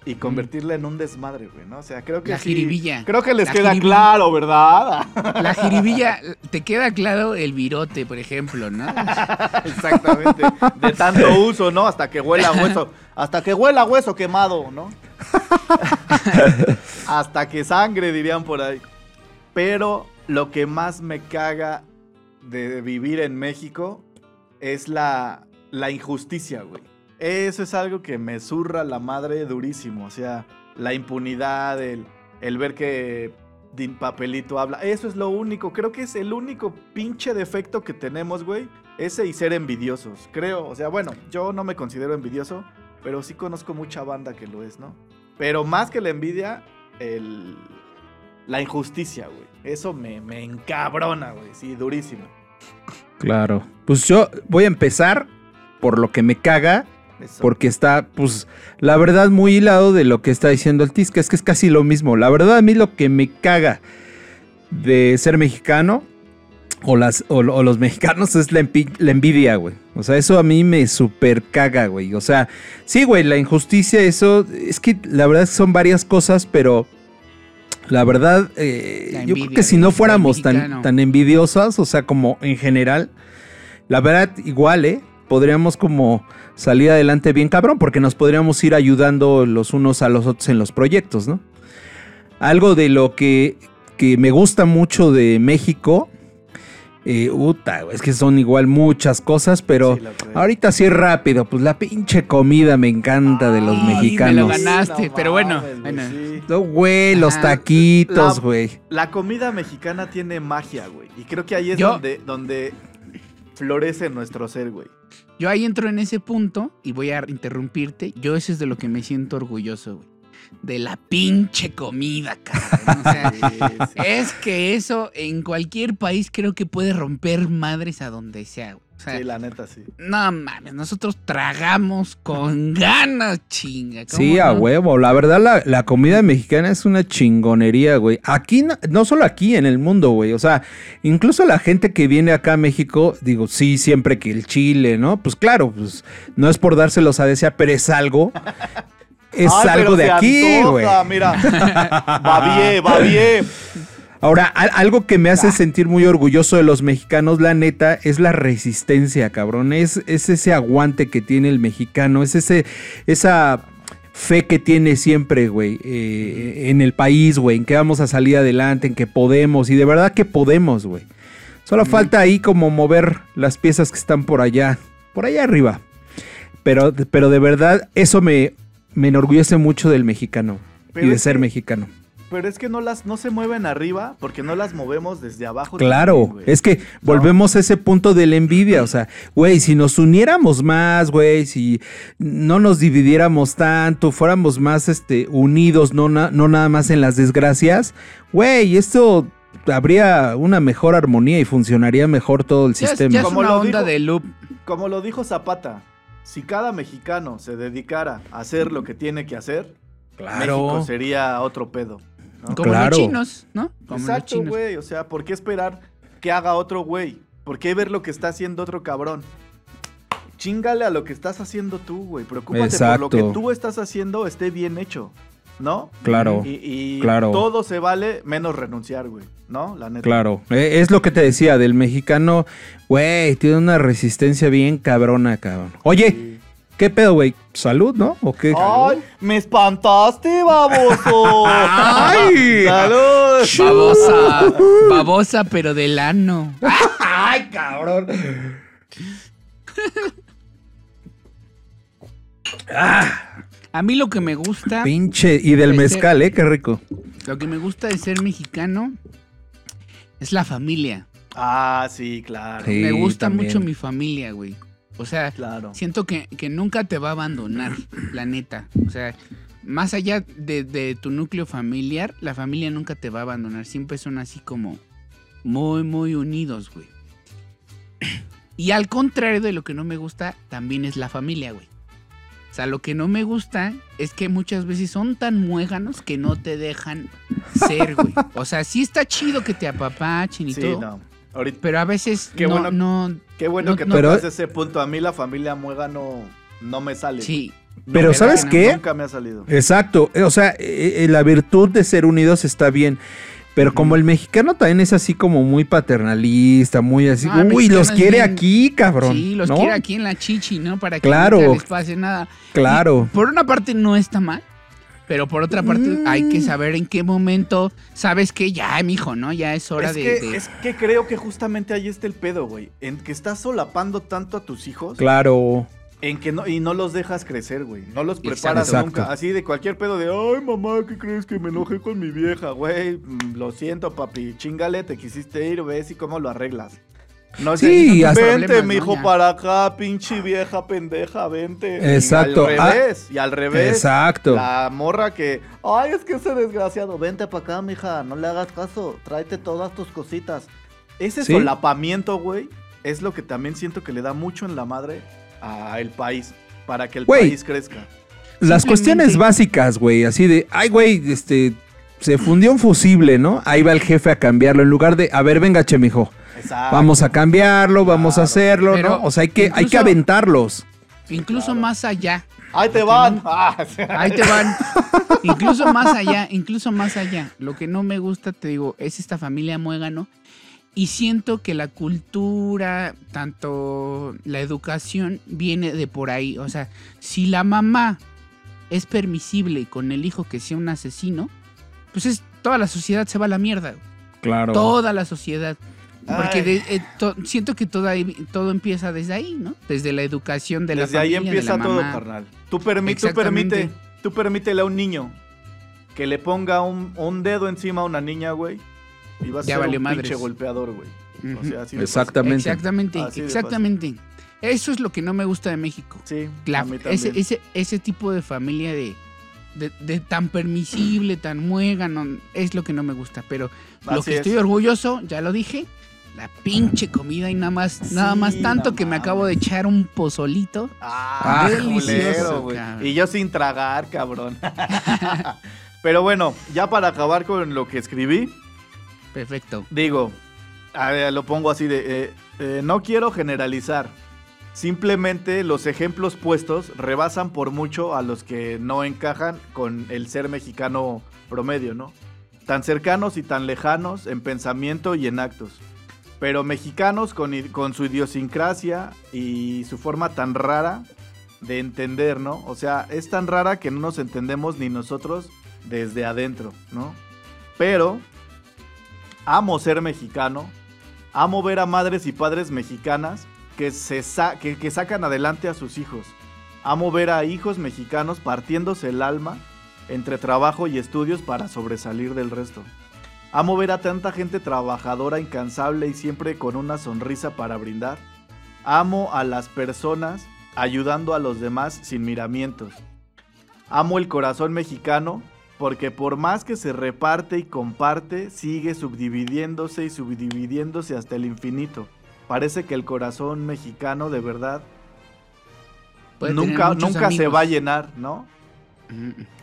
S2: y convertirla en un desmadre, güey, ¿no? O sea, creo que
S4: La
S2: sí-
S4: jiribilla.
S2: Creo que les
S4: La
S2: queda
S4: jiribilla.
S2: claro, ¿verdad? (laughs)
S4: La jiribilla, te queda claro el virote, por ejemplo, ¿no? (laughs)
S2: Exactamente. De tanto uso, ¿no? Hasta que huela hueso. Hasta que huela hueso quemado, ¿no? (laughs) Hasta que sangre, dirían por ahí. Pero lo que más me caga de vivir en México es la, la injusticia, güey. Eso es algo que me zurra la madre durísimo. O sea, la impunidad, el, el ver que Din Papelito habla. Eso es lo único. Creo que es el único pinche defecto que tenemos, güey. Ese y ser envidiosos. Creo. O sea, bueno, yo no me considero envidioso, pero sí conozco mucha banda que lo es, ¿no? Pero más que la envidia, el, la injusticia, güey. Eso me, me encabrona, güey. Sí, durísimo.
S3: Claro. Pues yo voy a empezar por lo que me caga,
S2: Eso.
S3: porque está, pues, la verdad muy hilado de lo que está diciendo el Tis, que es que es casi lo mismo. La verdad a mí lo que me caga de ser mexicano o, las, o, o los mexicanos es la, envidia, güey. O sea, eso a mí me super caga, güey. O sea, sí, güey, la injusticia, eso, es que la verdad es que son varias cosas, pero la verdad, eh,
S4: La
S3: yo creo que si no fuéramos tan, tan envidiosas, o sea, como en general, la verdad, igual, ¿eh? Podríamos como salir adelante bien cabrón, porque nos podríamos ir ayudando los unos a los otros en los proyectos, ¿no? Algo de lo que, que me gusta mucho de México, eh, uta, es que son igual muchas cosas, pero
S2: Sí,
S3: ahorita sí rápido, pues la pinche comida me encanta de los
S2: Ay,
S4: me lo
S3: mexicanos.
S4: ganaste,
S2: No
S4: pero bueno, bueno.
S2: sí.
S3: No, güey, los
S4: Ajá.
S3: taquitos,
S2: La-
S3: güey.
S2: La comida mexicana tiene magia, güey. Y creo que ahí es
S4: Yo-
S2: donde, donde florece nuestro ser, güey.
S4: Yo ahí entro en ese punto y voy a interrumpirte. Yo eso es de lo que me siento orgulloso, güey. De la pinche comida, cabrón. O sea, (laughs)
S2: Sí, sí.
S4: es que eso en cualquier país creo que puede romper madres a donde sea, güey. O sea,
S2: Sí, la neta, sí.
S4: no mames, nosotros tragamos con (laughs) ganas, chinga. ¿cómo
S3: Sí, a
S4: no?
S3: huevo. La verdad, la, la comida mexicana es una chingonería, güey. Aquí, no, no solo aquí, en el mundo, güey. O sea, incluso la gente que viene acá a México, digo, sí, siempre que el chile, ¿no? Pues claro, pues no es por dárselos a desear, pero es algo. Es
S2: Ay,
S3: algo de aquí, güey.
S2: Mira. (laughs) Va bien, va bien.
S3: Ahora, al- algo que me hace sentir muy orgulloso de los mexicanos, la neta, es la resistencia, cabrón. Es, es ese aguante que tiene el mexicano, es ese, esa fe que tiene siempre, güey, eh, en el país, güey, en que vamos a salir adelante, en que podemos, y de verdad que podemos, güey. Solo falta ahí como mover las piezas que están por allá, por allá arriba. Pero, pero de verdad, eso me, me enorgullece mucho del mexicano
S2: Pero
S3: y de ser
S2: que-
S3: mexicano.
S2: Pero es que no las no se mueven arriba porque no las movemos desde abajo.
S3: Claro,
S2: también,
S3: es que volvemos a ese punto de la envidia, o sea, güey, si nos uniéramos más, güey, si no nos dividiéramos tanto, fuéramos más este unidos, no, na- no nada más en las desgracias, güey, esto habría una mejor armonía y funcionaría mejor todo el
S4: Ya es-
S3: sistema.
S4: ya es
S2: Como
S4: una
S2: lo
S4: onda
S2: dijo-
S4: de loop.
S2: Como lo dijo Zapata, si cada mexicano se dedicara a hacer lo que tiene que hacer, México sería otro pedo. ¿no?
S4: Como
S3: Claro.
S4: los chinos, ¿no? Como los
S2: Exacto,
S4: chinos.
S2: güey. O sea, ¿por qué esperar que haga otro güey? ¿Por qué ver lo que está haciendo otro cabrón? chingale a lo que estás haciendo tú, güey. Preocúpate por lo que tú estás haciendo esté bien hecho, ¿no?
S3: Claro,
S2: Y, y
S3: claro.
S2: todo se vale menos renunciar, güey, ¿no? La neta.
S3: claro. Eh, Es lo que te decía del mexicano, güey, tiene una resistencia bien cabrona, cabrón. Oye,
S2: Sí.
S3: ¿qué pedo, güey? ¿Salud, no? ¿O qué?
S2: ¡Ay! ¡Me espantaste, baboso!
S3: ¡Ay!
S2: ¡Salud!
S4: Babosa. Babosa, pero del ano.
S3: ¡Ay, cabrón!
S4: A mí lo que me gusta,
S3: Pinche, y del mezcal, ¿eh? Qué rico.
S4: lo que me gusta de ser mexicano es la familia.
S2: Ah, sí, claro.
S3: Sí.
S4: me gusta
S3: también.
S4: mucho mi familia, güey. O sea,
S2: Claro.
S4: siento que, que nunca te va a abandonar, la neta. O sea, más allá de, de tu núcleo familiar, la familia nunca te va a abandonar. Siempre son así como muy, muy unidos, güey. (clears throat) Y al contrario de lo que no me gusta, también es la familia, güey. Sea, lo que no me gusta es que muchas veces son tan muéganos que no te dejan ser, güey. O sea, sí está chido que te apapachen y
S2: Sí,
S4: todo.
S2: no. Ahorita,
S4: Pero a veces
S2: Qué
S4: no,
S2: bueno-
S4: no,
S2: qué bueno
S4: No,
S2: que
S4: no.
S2: ese punto. A mí la familia muega no, no me sale.
S4: sí.
S2: No
S3: Pero ¿sabes qué?
S2: Nunca me ha salido.
S3: Exacto. O sea, eh, eh, la virtud de ser unidos está bien. Pero como el mexicano también es así como muy paternalista, muy así.
S4: No, el
S3: Uy, los quiere
S4: bien-
S3: aquí, cabrón.
S4: Sí, los
S3: ¿no?
S4: quiere aquí en la chichi, ¿no? Para que
S3: Claro.
S4: nunca les pase nada.
S3: Claro.
S4: Y por una parte no está mal, pero por otra parte
S3: Mm.
S4: hay que saber en qué momento sabes que ya, mijo, ¿no? Ya es hora
S2: Es
S4: de,
S2: que,
S4: de-
S2: es que creo que justamente ahí está el pedo, güey. En que estás solapando tanto a tus hijos.
S3: Claro.
S2: En que no, y no los dejas crecer, güey. No los preparas
S3: Exacto.
S2: nunca. Así de cualquier pedo de, ay, mamá, ¿qué crees que me enojé con mi vieja, güey? Mm, Lo siento, papi. Chingale, te quisiste ir, ves y cómo lo arreglas. No es
S3: Sí,
S2: vente, mijo,
S4: Ya.
S2: para acá, pinche vieja pendeja, vente.
S3: Exacto.
S2: Y
S3: Ah,
S2: al revés, y al revés.
S3: Exacto.
S2: La morra que, ay, es que ese desgraciado, vente para acá, mija, no le hagas caso, tráete todas tus cositas. Ese
S3: Sí.
S2: solapamiento, güey, es lo que también siento que le da mucho en la madre al país, para que el país crezca.
S3: Las cuestiones básicas, güey, así de, ay, güey, este, se fundió un fusible, ¿no? Ahí va el jefe a cambiarlo en lugar de, a ver, venga, che, mijo,
S2: Exacto.
S3: vamos a cambiarlo, vamos a hacerlo,
S4: Pero
S3: ¿no? O sea, hay que, hay que aventarlos.
S4: incluso
S2: claro.
S4: más allá.
S2: Ahí te van. Ah,
S4: Ahí te van. (laughs) incluso más allá, incluso más allá. Lo que no me gusta, te digo, es esta familia muégano. Y siento que la cultura, tanto la educación, viene de por ahí. O sea, si la mamá es permisible con el hijo que sea un asesino, pues es toda la sociedad se va a la mierda.
S3: Claro.
S4: Toda la sociedad. Porque de- eh, to- siento que todo, ahí- todo empieza desde ahí, ¿no? Desde la educación de la
S2: Desde ahí
S4: familia, de
S2: empieza
S4: la
S2: todo,
S4: mamá.
S2: carnal. Tú, permi- tú permite, tú permítele a un niño que le ponga un, un dedo encima a una niña, güey. Y va a
S4: Ya
S2: ser
S4: valió
S2: un
S4: madres.
S2: pinche golpeador, güey. O sea, así
S3: Exactamente.
S4: Exactamente,
S2: Así
S4: exactamente. Eso es lo que no me gusta de México.
S2: Sí,
S4: La-
S2: a mí
S4: ese,
S2: también.
S4: ese, ese tipo de familia de, de, de tan permisible, tan muégano, es lo que no me gusta. Pero lo que
S2: es.
S4: estoy orgulloso, ya lo dije, la pinche comida y nada más, nada más tanto que me acabo de echar un pozolito.
S2: Ah,
S3: Ah,
S2: delicioso. Y yo sin tragar, cabrón. (laughs) Pero bueno, ya para acabar con lo que escribí,
S4: Perfecto.
S2: digo, lo pongo así de, eh, eh, no quiero generalizar. Simplemente los ejemplos puestos rebasan por mucho a los que no encajan con el ser mexicano promedio, ¿no? Tan cercanos y tan lejanos en pensamiento y en actos. Pero mexicanos con, con su idiosincrasia y su forma tan rara de entender, ¿no? O sea, es tan rara que no nos entendemos ni nosotros desde adentro, ¿no? Pero amo ser mexicano, amo ver a madres y padres mexicanas que, se sa- que, que sacan adelante a sus hijos. Amo ver a hijos mexicanos partiéndose el alma entre trabajo y estudios para sobresalir del resto. Amo ver a tanta gente trabajadora, incansable y siempre con una sonrisa para brindar. Amo a las personas ayudando a los demás sin miramientos. Amo el corazón mexicano porque por más que se reparte y comparte, sigue subdividiéndose y subdividiéndose hasta el infinito. Parece que el corazón mexicano de verdad
S4: Puede
S2: nunca, nunca se va a llenar, ¿no?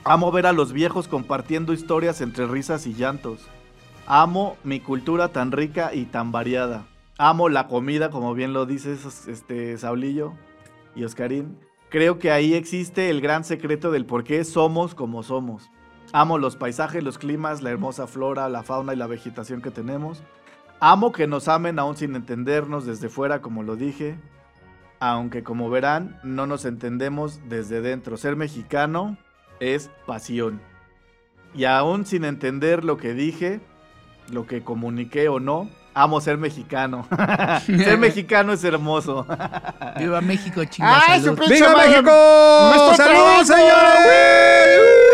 S2: Amo ver a los viejos compartiendo historias entre risas y llantos. Amo mi cultura tan rica y tan variada. Amo la comida, como bien lo dices, este Saulillo. y Oscarín, creo que ahí existe el gran secreto del por qué somos como somos. Amo los paisajes, los climas, la hermosa flora, la fauna y la vegetación que tenemos. Amo que nos amen aún sin entendernos desde fuera, como lo dije. Aunque como verán, no nos entendemos desde dentro. Ser mexicano es pasión. Y aún sin entender lo que dije, lo que comuniqué o no, amo ser mexicano. (laughs) ser mexicano es hermoso.
S4: Viva México, chingada
S2: ¡Ay,
S4: salud.
S2: su pinche.
S3: México!
S2: ¡Nuestro
S3: ¡Saludos,
S2: trabajo!
S3: señores!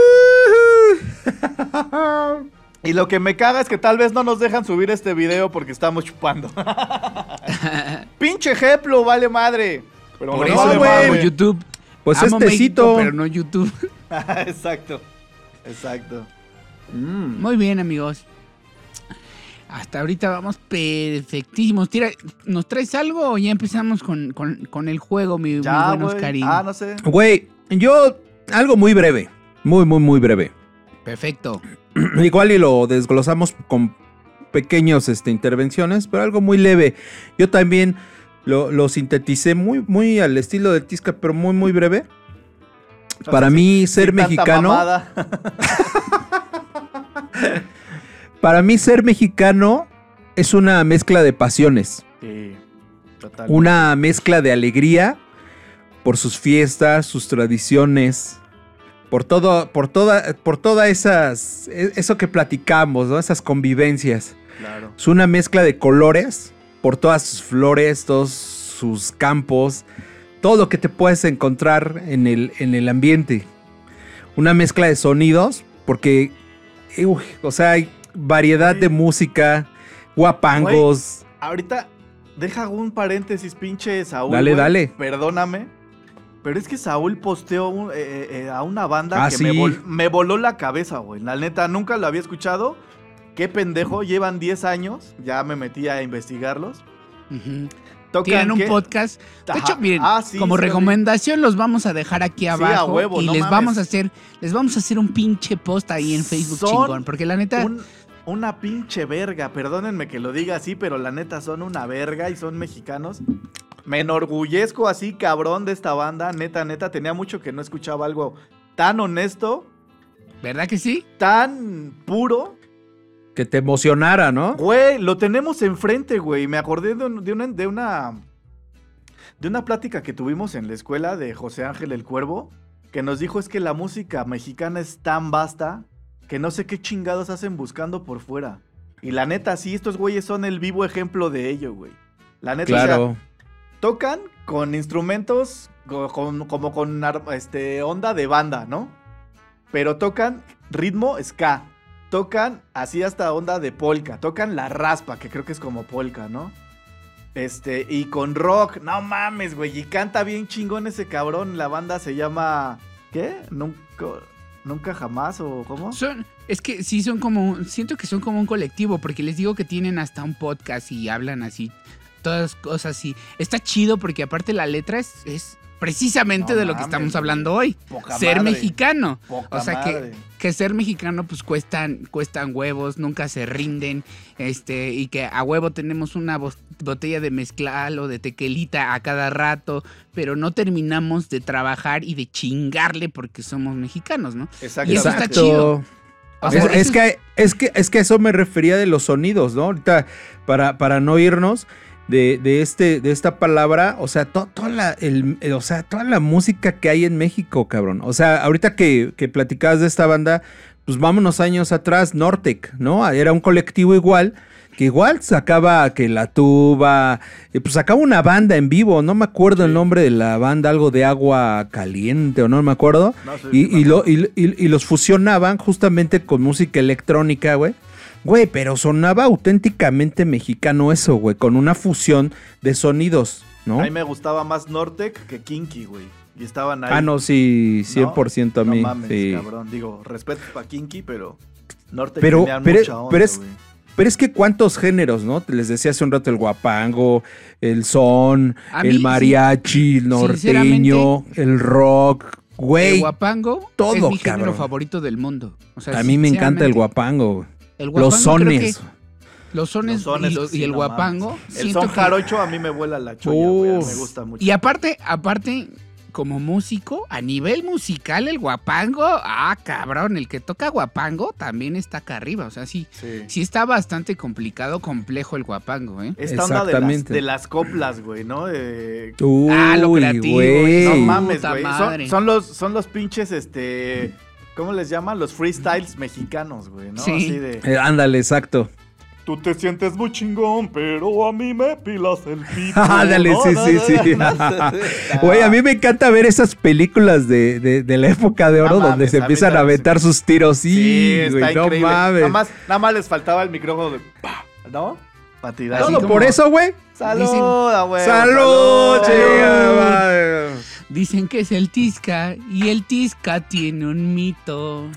S3: (laughs)
S2: Y lo que me caga es que tal vez no nos dejan subir este video porque estamos chupando. (laughs) Pinche ejemplo, vale madre. Pero
S4: Por
S2: no
S4: eso
S2: vale
S3: güey.
S4: YouTube.
S3: Pues
S4: Amo
S3: este
S4: México,
S3: cito.
S4: pero no YouTube. (laughs)
S2: exacto. Exacto. Mm.
S4: Muy bien, amigos. Hasta ahorita vamos perfectísimos. Tira, ¿Nos traes algo o ya empezamos con, con- con el juego, mi, mi
S2: Ya,
S4: buen
S2: güey.
S4: Oscarín?
S2: Ah, no sé.
S3: Güey, yo, algo muy breve. Muy, muy, muy breve.
S4: Perfecto. (clears throat)
S3: Igual y lo desglosamos con pequeñas este, intervenciones, pero algo muy leve. Yo también lo, lo sinteticé muy, muy al estilo de Tisca, pero muy, muy breve. Para mí, ser mexicano. (laughs) Para mí, ser mexicano es una mezcla de pasiones.
S2: Sí, total.
S3: Una mezcla de alegría por sus fiestas, sus tradiciones, por todo, por toda, por todas esas, e- eso que platicamos, ¿no? Esas convivencias.
S2: Claro.
S3: Es una mezcla de colores por todas sus flores, todos sus campos, todo lo que te puedes encontrar en el, en el ambiente. Una mezcla de sonidos, porque, eh, uy, o sea, hay variedad de música, guapangos.
S2: Ahorita, deja un paréntesis, pinche Saúl.
S3: Dale, dale.
S2: Perdóname. Pero es que Saúl posteó un- eh, eh, eh, a una banda
S3: Ah,
S2: que me,
S3: sí.
S2: vol- me voló la cabeza, güey. La neta, nunca lo había escuchado. Qué pendejo, llevan 10 años. Ya me metí a investigarlos. Tocan
S4: Tienen un
S2: que-
S4: podcast. De hecho, miren,
S2: Ah, sí,
S4: como
S2: sí
S4: recomendación los vamos a dejar aquí
S2: a
S4: abajo
S2: huevo,
S4: y
S2: no
S4: les
S2: mames.
S4: vamos a hacer les vamos a hacer un pinche post ahí en Facebook
S2: Son
S4: chingón, porque la neta
S2: Un- una pinche verga, perdónenme que lo diga así, pero la neta son una verga y son mexicanos. Me enorgullezco así, cabrón, de esta banda. Neta, neta, tenía mucho que no escuchaba algo tan honesto,
S4: ¿verdad que sí?
S2: tan puro.
S3: Que te emocionara, ¿no?
S2: Güey, lo tenemos enfrente, güey. Me acordé de, un- de una, de una de una plática que tuvimos en la escuela de José Ángel el Cuervo, que nos dijo es que la música mexicana es tan vasta que no sé qué chingados hacen buscando por fuera. Y la neta, sí, estos güeyes son el vivo ejemplo de ello, güey. La neta, o sea,
S3: Claro.
S2: Tocan con instrumentos co- con- como con este, onda de banda, ¿no? Pero tocan ritmo ska. Tocan así hasta onda de polka. Tocan la raspa, que creo que es como polka, ¿no? Este, y con rock. No mames, güey. Y canta bien chingón ese cabrón. La banda se llama. ¿Qué? Nunca. Nunca jamás o cómo?
S4: Son, es que sí son como, siento que son como un colectivo, porque les digo que tienen hasta un podcast y hablan así, todas cosas así. Está chido porque aparte la letra es, es precisamente
S2: No
S4: de lo que estamos hablando hoy.
S2: Poca
S4: ser
S2: madre.
S4: mexicano.
S2: Poca
S4: O sea
S2: madre.
S4: que, que ser mexicano pues cuestan, cuestan huevos, nunca se rinden, este, y que a huevo tenemos una botella de mezcal o de tequilita a cada rato, pero no terminamos de trabajar y de chingarle porque somos mexicanos, ¿no?
S2: Exacto.
S4: Y eso está chido. O sea,
S3: Es, que, es, que, es que a eso me refería de los sonidos, ¿no? Ahorita, para, para no irnos de, de este, de esta palabra, o sea, to- toda la, el- el- o sea, toda la música que hay en México, cabrón. O sea, ahorita que, que platicabas de esta banda, pues vámonos años atrás, Nortec, ¿no? Era un colectivo igual, que igual sacaba que la tuba, eh, pues sacaba una banda en vivo, no me acuerdo el nombre de la banda, algo de agua caliente o no me acuerdo.
S2: No
S3: Y, y lo- y- y los fusionaban justamente con música electrónica, güey. Güey, pero sonaba auténticamente mexicano eso, güey, con una fusión de sonidos, ¿no?
S2: A mí me gustaba más Nortec que Kinky, güey. Y estaban ahí.
S3: Ah, no, sí, 100% a
S2: No
S3: mí.
S2: mames,
S3: sí.
S2: cabrón. Digo, respeto para Kinky, pero Nortec
S3: Pero-
S2: tenía
S3: pero-
S2: mucha onda,
S3: pero es-
S2: güey.
S3: Pero es que cuántos géneros, ¿no? Les decía hace un rato el guapango, el son,
S4: A mí,
S3: el
S4: sí,
S3: mariachi, el norteño, el rock,
S4: El
S3: güey.
S4: guapango
S3: todo,
S4: es mi género favorito del mundo. O sea,
S3: A mí me encanta el guapango.
S4: El
S3: Los sones.
S4: Los sones,
S2: Los sones,
S4: y, los- y
S2: sí,
S4: el
S2: no
S4: guapango.
S2: El son
S4: que-
S2: jarocho a mí me vuela la cholla, güey.
S3: Uf.
S2: Me gusta mucho.
S4: Y aparte, aparte, como músico, a nivel musical, el guapango, ah, cabrón, el que toca guapango también está acá arriba. O sea, sí,
S2: Sí.
S4: sí está bastante complicado, complejo el guapango, ¿eh?
S2: Esta onda de las,
S3: Exactamente.
S2: de las coplas, güey, ¿no? Eh,
S4: Ah, lo creativo,
S3: güey.
S2: no mames, güey. Son los, son los pinches, este... ¿Cómo les llaman? Los freestyles mexicanos, güey, ¿no?
S4: Sí.
S2: Así de...
S3: Eh, ándale, exacto.
S2: Tú te sientes muy chingón, pero a mí me pilas el pito. (laughs)
S3: Ándale,
S2: ¿no?
S3: sí, sí, sí. Güey, a mí me encanta ver esas películas de, de- de la época de oro
S2: No
S3: donde
S2: mames,
S3: se empiezan a aventar sus tiros. Sí,
S2: Sí, está
S3: güey, no mames.
S2: Nada más, nada más les faltaba el micrófono de... ¿No? Para tirar.
S3: Todo por eso, güey.
S2: Saluda, güey.
S3: ¡Salud! chingada madre!
S4: Dicen que es el Tisca y el Tisca tiene un mito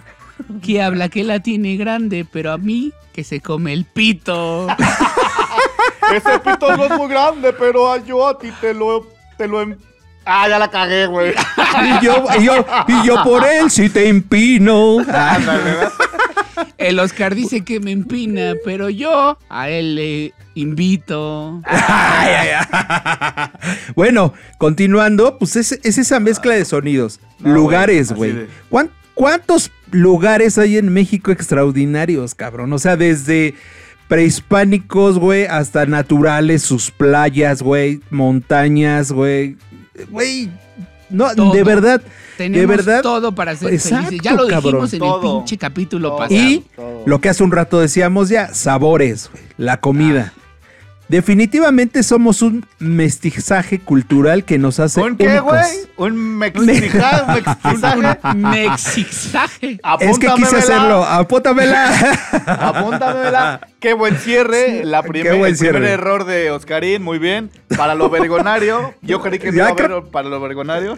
S4: que habla que la tiene grande, pero a mí que se come el pito. (laughs)
S2: Ese pito no es muy grande, pero yo a ti te lo... Te lo em- Ah, ya la cagué, güey.
S3: Y yo, y, yo, y yo por él sí te empino. (laughs)
S4: El Oscar dice que me empina, pero yo a él le invito.
S3: Ay, ay, ay. Bueno, continuando, pues es, es esa mezcla de sonidos.
S2: No,
S3: lugares,
S2: güey,
S3: güey.
S2: así de-
S3: ¿Cuán- ¿Cuántos lugares hay en México extraordinarios, cabrón? O sea, desde prehispánicos, güey, hasta naturales, sus playas, güey, montañas, güey. Güey, no,
S4: Todo.
S3: de verdad.
S4: Tenemos
S3: verdad?
S4: todo para ser
S3: Exacto,
S4: felices. Ya lo dijimos
S3: cabrón.
S4: en el pinche capítulo
S2: Todo.
S4: pasado.
S3: Y
S2: todo.
S3: lo que hace un rato decíamos ya, sabores, la comida.
S2: Ah.
S3: Definitivamente somos un mestizaje cultural que nos hace
S2: ¿Un qué, güey? ¿Un mexicano? (laughs) ¿Un mestizaje?
S4: Mexizaje.
S3: Es que quise hacerlo, apóntamela.
S2: Apúntamela. Qué buen cierre. La
S3: Qué
S2: primer,
S3: buen
S2: el primer error de Oscarín, muy bien. Para lo vergonario. Yo creí que no iba a
S3: creo-
S2: haber para lo vergonario.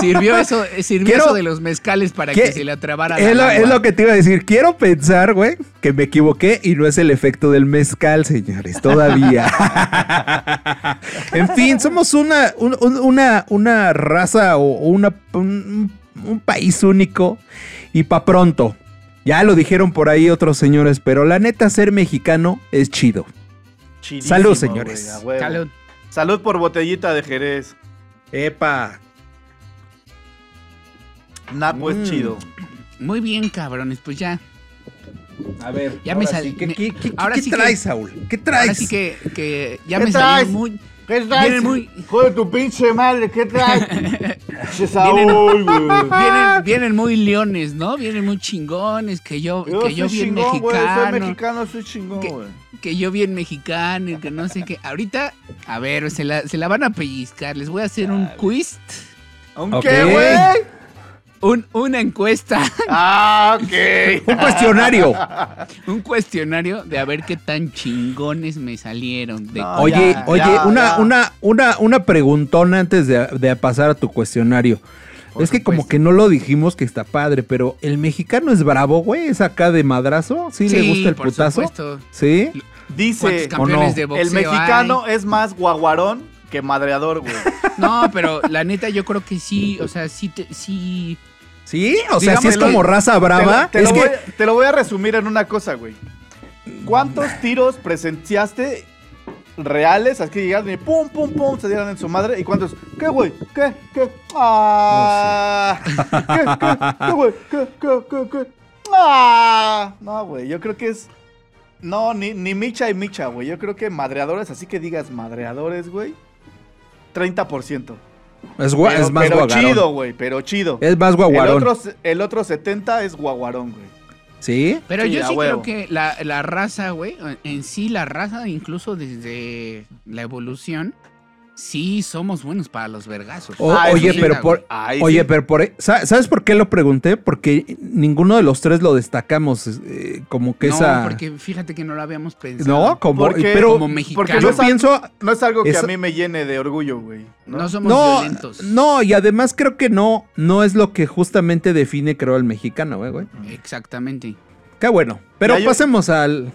S4: Sirvió eso, sirvió
S3: Quiero-
S4: eso de los mezcales para
S3: ¿Qué?
S4: que se le atrabara la
S3: es, lo, es lo que te iba a decir. Quiero pensar, güey, que me equivoqué y no es el efecto del mezcal, señores, todavía. (laughs) en fin, somos una, un- un- una, una raza o una, un, un país único y pa' pronto. Ya lo dijeron por ahí otros señores, pero la neta, ser mexicano es chido.
S2: Chidísimo,
S3: Salud, señores.
S4: Salud.
S2: Salud por botellita de Jerez.
S3: Epa.
S2: Napo
S3: Mm.
S2: es chido.
S4: Muy bien, cabrones, pues ya.
S3: A ver,
S4: Ya me
S3: ahora
S4: sal-
S3: sí, ¿Qué,
S4: me-
S3: qué- qué-
S4: ahora
S3: qué
S4: sí que-
S3: traes, Saúl? ¿Qué traes?
S4: Ahora sí que, que ya
S2: ¿Qué
S4: me
S2: traes?
S4: salió muy...
S2: ¿Qué
S4: Vienen muy-
S2: Hijo de tu pinche madre, ¿qué traes? (laughs)
S4: Vienen-
S2: Saúl, güey.
S4: Vienen, vienen muy leones, ¿no? Vienen muy chingones, que yo, que yo bien
S2: chingón,
S4: mexicano.
S2: Soy mexicano, soy chingón,
S4: ¿Qué?
S2: güey.
S4: que yo bien mexicano y que no sé qué. Ahorita, a ver, se la, se la van a pellizcar. Les voy a hacer un quiz,
S2: ¿Un qué, güey?
S4: Un, una encuesta,
S2: Ah, ok. (laughs)
S3: Un cuestionario. (laughs)
S4: un cuestionario de a ver qué tan chingones me salieron. De
S2: No,
S3: Oye,
S2: ya,
S3: oye,
S2: ya,
S3: una,
S2: ya.
S3: una, una, una preguntona antes de, de pasar a tu cuestionario.
S4: Por
S3: es que como que no lo dijimos que está padre, pero el mexicano es bravo, güey, es acá de madrazo, ¿sí, le gusta el
S4: por
S3: putazo?
S4: supuesto.
S3: ¿Sí?
S2: Dice,
S4: ¿Cuántos campeones
S3: no?
S4: de boxeo
S2: el mexicano
S4: hay?
S2: es más guaguarón que madreador, güey. (laughs)
S4: No, pero la neta yo creo que sí, o sea, sí, te, sí.
S3: ¿Sí? O sea, si es como raza brava.
S2: Te lo,
S3: es
S2: te, lo
S3: que
S2: voy, te lo voy a resumir en una cosa, güey. ¿Cuántos tiros presenciaste reales? Así que llegaron y pum, pum, pum, se dieron en su madre. ¿Y cuántos? ¿Qué, güey? ¿Qué? ¿Qué? Ah. (laughs) ¿Qué? ¿Qué? ¿Qué, güey? ¿Qué? ¿Qué? ¿Qué? ¿Qué? Ah. No, güey, yo creo que es... No, ni, ni micha y micha, güey. Yo creo que madreadores, así que digas madreadores, güey. 30%.
S3: es, gua-
S2: Pero,
S3: es más
S2: pero
S3: guaguarón.
S2: chido, güey, pero chido.
S3: Es más
S2: El
S3: guaguarón.
S2: otro, el otro 70 es guaguarón, güey.
S3: ¿Sí?
S4: Pero
S2: Sí,
S4: yo sí
S2: huevo.
S4: creo que la, la raza, güey, en sí la raza, incluso desde la evolución, sí somos buenos para los vergazos.
S3: O-
S2: Ah,
S3: oye,
S2: sí,
S3: pero por, oye,
S2: sí.
S3: pero por, sa- ¿sabes por qué lo pregunté? Porque ninguno de los tres lo destacamos, eh, como que
S4: no,
S3: esa.
S4: porque fíjate que no lo habíamos pensado.
S3: no, como,
S2: Porque-
S3: pero
S4: como mexicano.
S2: porque
S3: yo
S2: no
S3: pienso,
S2: No es algo que a mí me llene de orgullo, güey.
S4: No,
S2: ¿no?
S4: somos
S3: no,
S4: violentos.
S3: no, y además creo que no, no es lo que justamente define, creo, al mexicano, güey, güey.
S4: Exactamente.
S3: Qué bueno. Pero
S2: Ya yo-
S3: pasemos al.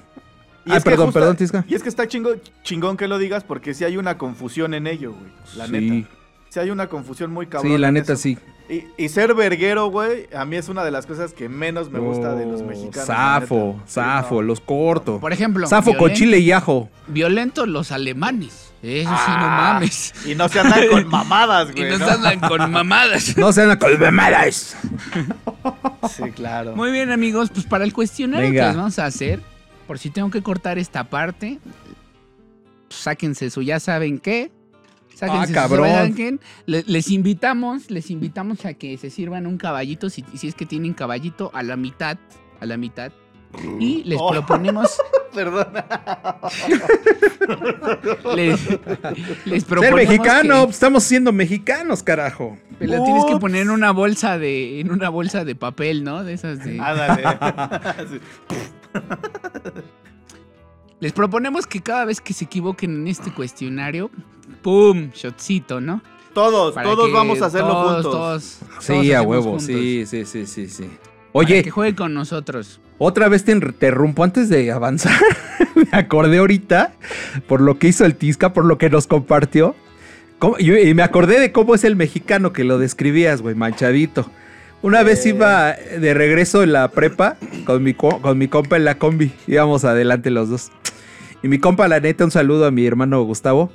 S2: Y
S3: Ay,
S2: es que
S3: perdón,
S2: justa-
S3: perdón, Tisca.
S2: Y es que está chingo- chingón que lo digas porque sí hay una confusión en ello, güey. La
S3: Sí.
S2: neta. Sí hay una confusión muy cabrón.
S3: Sí, la neta
S2: eso.
S3: sí.
S2: Y, y ser verguero, güey, a mí es una de las cosas que menos me gusta de los
S3: Oh,
S2: mexicanos.
S3: Zafo.
S2: Sí,
S3: zafo,
S2: no.
S3: los corto.
S4: Por ejemplo,
S3: Zafo con chile y ajo.
S4: violentos los alemanes. Eso sí, no
S2: Ah,
S4: mames.
S2: Y no se andan con (laughs) mamadas,
S4: Y
S2: güey.
S4: nos
S2: ¿no?
S4: andan con mamadas.
S3: No sean colmemadas. (laughs)
S2: Sí, claro.
S4: Muy bien, amigos, pues para el cuestionario
S3: Venga.
S4: que les vamos a hacer, por si tengo que cortar esta parte, sáquense su ya saben qué. Sáquense
S3: Ah,
S4: su
S3: cabrón.
S4: Le- les invitamos, les invitamos a que se sirvan un caballito, si, si es que tienen caballito, a la mitad, a la mitad. Y les
S2: Oh.
S4: proponemos, (laughs)
S2: Perdón. (laughs)
S4: les, les
S3: Ser
S4: proponemos
S3: mexicano,
S4: que-
S3: estamos siendo mexicanos, carajo.
S4: la tienes que poner en una bolsa de, en una bolsa de papel, ¿no? De esas de.
S2: Ándale. (laughs) Sí.
S4: Les proponemos que cada vez que se equivoquen en este cuestionario, ¡pum! Shotcito, ¿no?
S2: Todos,
S4: Para
S2: todos vamos a hacerlo
S4: todos,
S2: juntos.
S4: Todos,
S3: Sí,
S4: todos
S3: a
S4: hacemos
S3: huevo,
S4: juntos.
S3: sí, sí, sí, sí, sí.
S4: Para
S3: Oye,
S4: que juegue con nosotros.
S3: otra vez te interrumpo antes de avanzar. (laughs) me acordé ahorita por lo que hizo el Tisca, por lo que nos compartió. Y me acordé de cómo es el mexicano que lo describías, güey, manchadito. Una vez iba de regreso en la prepa con mi, co- con mi compa en la combi. Íbamos adelante los dos. Y mi compa, la neta, un saludo a mi hermano Gustavo.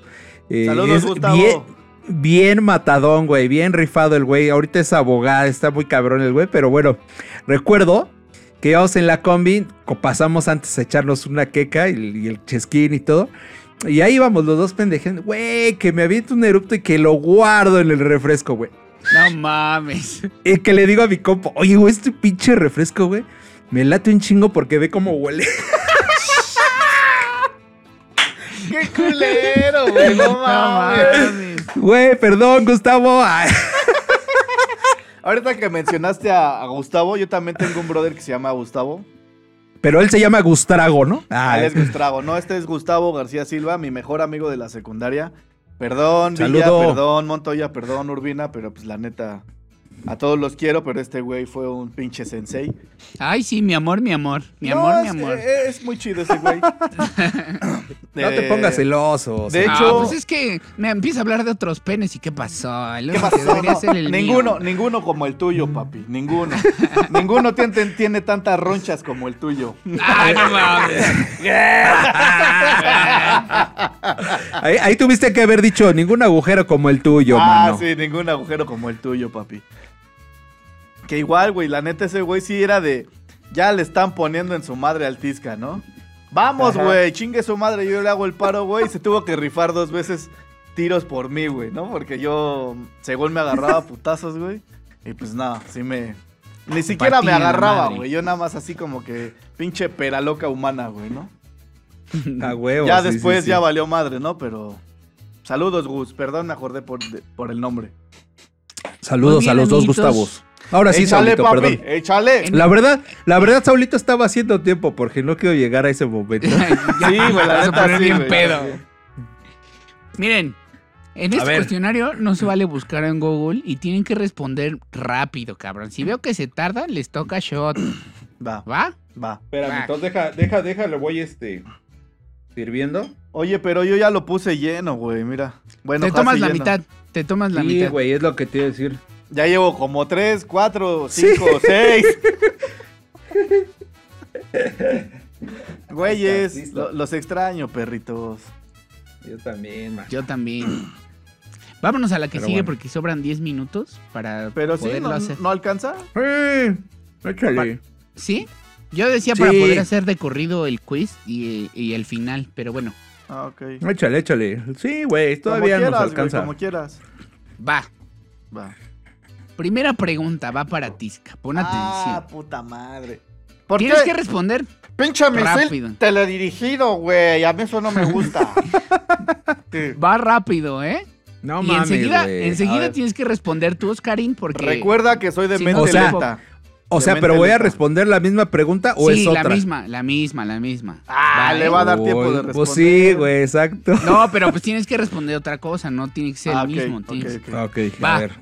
S3: Eh,
S2: Saludos, Gustavo.
S3: Bien, bien matadón, güey. Bien rifado el güey. Ahorita es abogado, está muy cabrón el güey. Pero bueno, recuerdo que íbamos en la combi, co- pasamos antes a echarnos una queca y, y el chesquín y todo. Y ahí íbamos los dos pendejos. Güey, que me aviento un erupto y que lo guardo en el refresco, güey.
S4: No mames.
S3: Y que le digo a mi compa, oye, güey, este pinche refresco, güey, me late un chingo porque ve cómo huele. (laughs)
S2: ¡Qué culero, güey! No (laughs) mames.
S3: Güey, perdón, Gustavo. Ay.
S2: Ahorita que mencionaste a, a Gustavo, yo también tengo un brother que se llama Gustavo.
S3: Pero él se llama Gustrago, ¿no? Ah,
S2: Él es Gustrago. No, este es Gustavo García Silva, mi mejor amigo de la secundaria. Perdón, Villa,
S3: Saludo.
S2: perdón, Montoya, perdón, Urbina, pero pues la neta, a todos los quiero, pero este güey fue un pinche sensei.
S4: Ay, sí, mi amor, mi amor. Mi
S2: No,
S4: amor, mi amor.
S2: eh, Es, muy chido ese güey. (laughs)
S3: no te
S2: Eh,
S3: pongas celoso. o sea.
S2: de
S4: Ah,
S2: hecho-
S4: pues es que me empieza a hablar de otros penes y qué pasó. El
S2: ¿Qué pasó?
S4: debería
S2: No,
S4: ser el
S2: ninguno,
S4: mío.
S2: ninguno como el tuyo, papi. Ninguno. (laughs) ninguno tiene, tiene tantas ronchas como el tuyo.
S4: Ah, no mames. (laughs)
S3: ahí, ahí tuviste que haber dicho ningún agujero como el tuyo,
S2: ah,
S3: mano.
S2: sí, ningún agujero como el tuyo, papi. Que igual, güey, la neta ese güey sí era de... Ya le están poniendo en su madre al Tisca, ¿no? Vamos, güey, chingue su madre, yo le hago el paro, güey. Se tuvo que rifar dos veces tiros por mí, güey, ¿no? Porque yo, según me agarraba (laughs) putazos, güey. Y pues nada, sí me... Ni siquiera me agarraba, güey. Yo nada más así como que pinche pera loca humana, güey, ¿no? (laughs)
S3: A huevo.
S2: ya
S3: sí,
S2: después
S3: sí, sí.
S2: ya valió madre, ¿no? Pero... Saludos, Gus. Perdón, me acordé por, de- por el nombre.
S3: Saludos
S4: bien,
S3: a los dos. Gustavos. Ahora sí,
S2: échale,
S3: Saulito,
S2: papi,
S3: perdón.
S2: échale.
S3: La verdad, la verdad, Saulito estaba haciendo tiempo porque no quiero llegar a ese momento. (laughs)
S2: Sí, güey, la
S4: Vas a
S2: neta
S4: poner
S2: sí,
S4: bien
S2: güey.
S4: pedo. Miren, en este
S3: ver.
S4: cuestionario no se vale buscar en Google y tienen que responder rápido, cabrón. Si veo que se tardan, les toca shot.
S2: Va,
S4: ¿Va?
S2: va.
S3: Espérame, entonces deja, deja, deja, le voy este sirviendo.
S2: Oye, pero yo ya lo puse lleno, güey, mira. Bueno,
S4: te tomas la
S2: lleno.
S4: mitad. Te tomas la
S3: Sí,
S4: mitad.
S3: güey, es lo que te iba a decir.
S2: Ya llevo como tres, cuatro, cinco, (laughs) seis. Güeyes,
S3: Listo.
S2: lo- los extraño, perritos.
S3: Yo también, man.
S4: Yo también. Vámonos a la que
S3: Pero
S4: sigue
S3: bueno.
S4: porque sobran 10 minutos para
S2: Pero sí,
S4: poderlo
S2: no,
S4: hacer.
S2: no alcanza.
S3: Eh, échale.
S4: ¿Sí? Yo decía para
S3: Sí.
S4: poder hacer de corrido el quiz y, y el final, pero bueno,
S2: Ah, ok.
S3: Échale, échale. Sí, güey, todavía
S2: como
S3: nos
S2: quieras,
S3: alcanza.
S2: Güey, como quieras.
S4: va.
S2: Va.
S4: Primera pregunta, va para Tisca. Pon
S2: Ah,
S4: atención.
S2: puta madre. ¿Por
S4: Tienes
S2: qué?
S4: que responder.
S2: Pinche
S4: Rápido.
S2: misil teledirigido, güey. A mí eso no me gusta. (laughs) Sí.
S4: Va rápido, ¿eh?
S3: No
S4: y
S3: mames,
S4: enseguida, enseguida tienes que responder tú, Oscarín, porque...
S2: Recuerda que soy de
S4: Sí,
S2: mente
S3: o sea,
S2: lenta.
S3: O sea, pero voy a responder la misma pregunta o
S4: sí,
S3: es otra.
S4: la misma, la misma, la misma.
S2: Ah, le va a dar tiempo de
S3: Uy,
S2: responder.
S3: Pues sí, güey, exacto.
S4: No, pero pues tienes que responder otra cosa, no tiene que ser
S2: Ah,
S4: el
S2: ok,
S4: mismo.
S2: ok,
S4: tienes-
S2: ok.
S4: Va.
S3: a ver.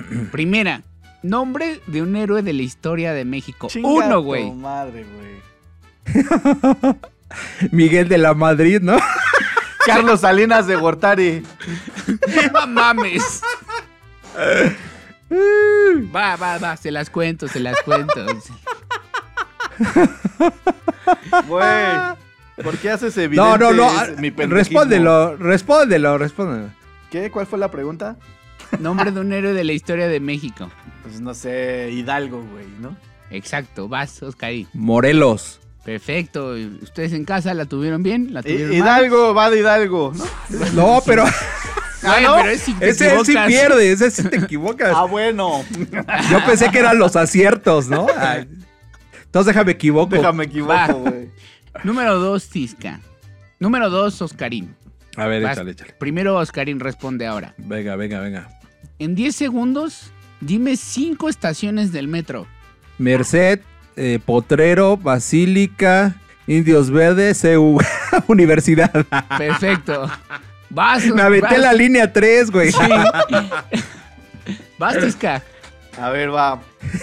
S3: (clears throat)
S4: Primera, nombre de un héroe de la historia de México.
S2: Chinga
S4: Uno, güey.
S2: madre, güey. (laughs)
S3: Miguel de la Madrid, ¿no? (laughs)
S2: Carlos Salinas de Gortari. (laughs)
S4: No mames. Va, va, va, se las cuento, se las cuento.
S2: Güey. ¿Por qué haces evidente
S3: No, no, no.
S2: mi?
S3: Respóndelo, respóndelo, respóndelo.
S2: ¿Qué? ¿Cuál fue la pregunta?
S4: Nombre de un héroe de la historia de México.
S2: Pues no sé, Hidalgo, güey, ¿no?
S4: Exacto, vas, Oscarín.
S3: Morelos.
S4: Perfecto. ¿Ustedes en casa la tuvieron bien? ¿La
S2: Hi-
S4: tuvieron mal?
S2: Hidalgo, va de Hidalgo, ¿no?
S3: No, pero
S4: Güey,
S2: ¿no?
S4: pero es si te
S3: ese sí pierde, ese sí te equivocas.
S2: Ah, bueno.
S3: Yo pensé que eran los aciertos, ¿no? Ay. (laughs) Entonces déjame equivoco.
S2: Déjame equivoco, güey.
S4: Número dos, Tisca. Número dos, Oscarín.
S3: A ver,
S4: Vas.
S3: échale, échale.
S4: Primero Oscarín responde ahora.
S3: Venga, venga, venga.
S4: En 10 segundos, dime cinco estaciones del metro.
S3: Merced, eh, Potrero, Basílica, Indios Verdes, CU, (laughs) Universidad.
S4: Perfecto. (laughs) Vas,
S3: Me aventé
S4: vas.
S3: la línea 3, güey.
S4: Sí. (laughs) Vas, Tisca.
S2: A ver, va.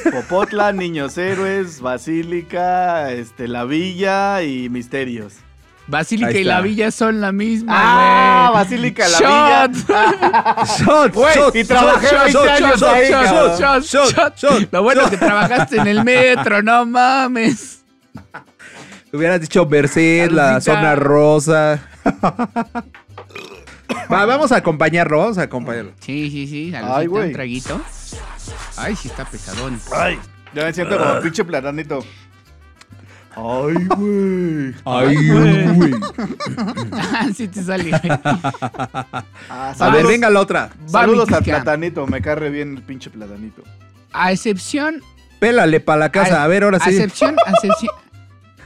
S2: Popotla, Niños Héroes, Basílica, este, La Villa y Misterios.
S4: Basílica
S3: Ahí
S4: y la villa son la misma,
S2: Ah. Basílica, La
S4: Shot.
S2: Villa.
S3: Shot,
S2: Güey,
S3: shot,
S2: y trabajé
S3: shot,
S2: 20
S3: shot,
S2: años
S3: shot,
S2: ahí,
S3: shot, shot, shot,
S4: Shot.
S3: shot,
S4: Lo bueno
S3: shot.
S4: que trabajaste en el metro, no mames.
S3: Hubieras dicho Merced, la zona rosa. Va, vamos a acompañarlo, vamos a acompañarlo.
S4: Sí, sí, sí.
S2: Ay,
S4: Ay,
S2: güey.
S4: un traguito. Ay, sí está pesadón.
S2: Ay, ya me siento como pinche platanito. Ay, güey.
S3: Ay, güey. (laughs)
S4: sí te sale. (laughs)
S2: Ah,
S3: A ver, venga la otra.
S4: Va,
S2: saludos al platanito, me cae re bien el pinche platanito.
S4: A excepción.
S3: Pélale para la casa. A ver, ahora
S4: A
S3: sí.
S4: excepción, a (laughs) excepción,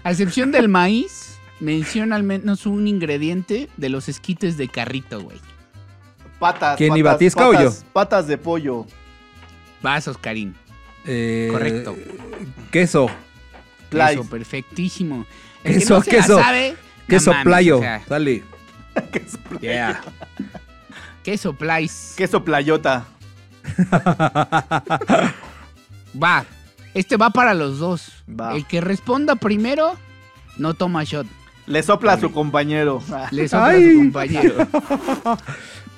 S4: a excepción del maíz, menciona al menos un ingrediente de los esquites de carrito, güey.
S2: Patas.
S3: ¿Quién
S2: patas,
S3: iba, Tisca o
S2: patas,
S3: yo?
S2: Patas de pollo.
S4: Vas, Oscarín.
S3: Eh,
S4: Correcto.
S3: Queso.
S2: Play.
S4: Eso, perfectísimo. El
S3: Queso,
S4: que no se la
S3: queso.
S4: sabe, no
S3: Queso
S4: mames,
S3: playo.
S4: o sea. (laughs)
S3: Yeah.
S4: queso plais.
S2: Queso playota. (laughs)
S4: Va. Este va para los dos.
S2: Va.
S4: El que responda primero, no toma shot.
S2: Le sopla a su compañero. (laughs)
S4: Le sopla a su compañero.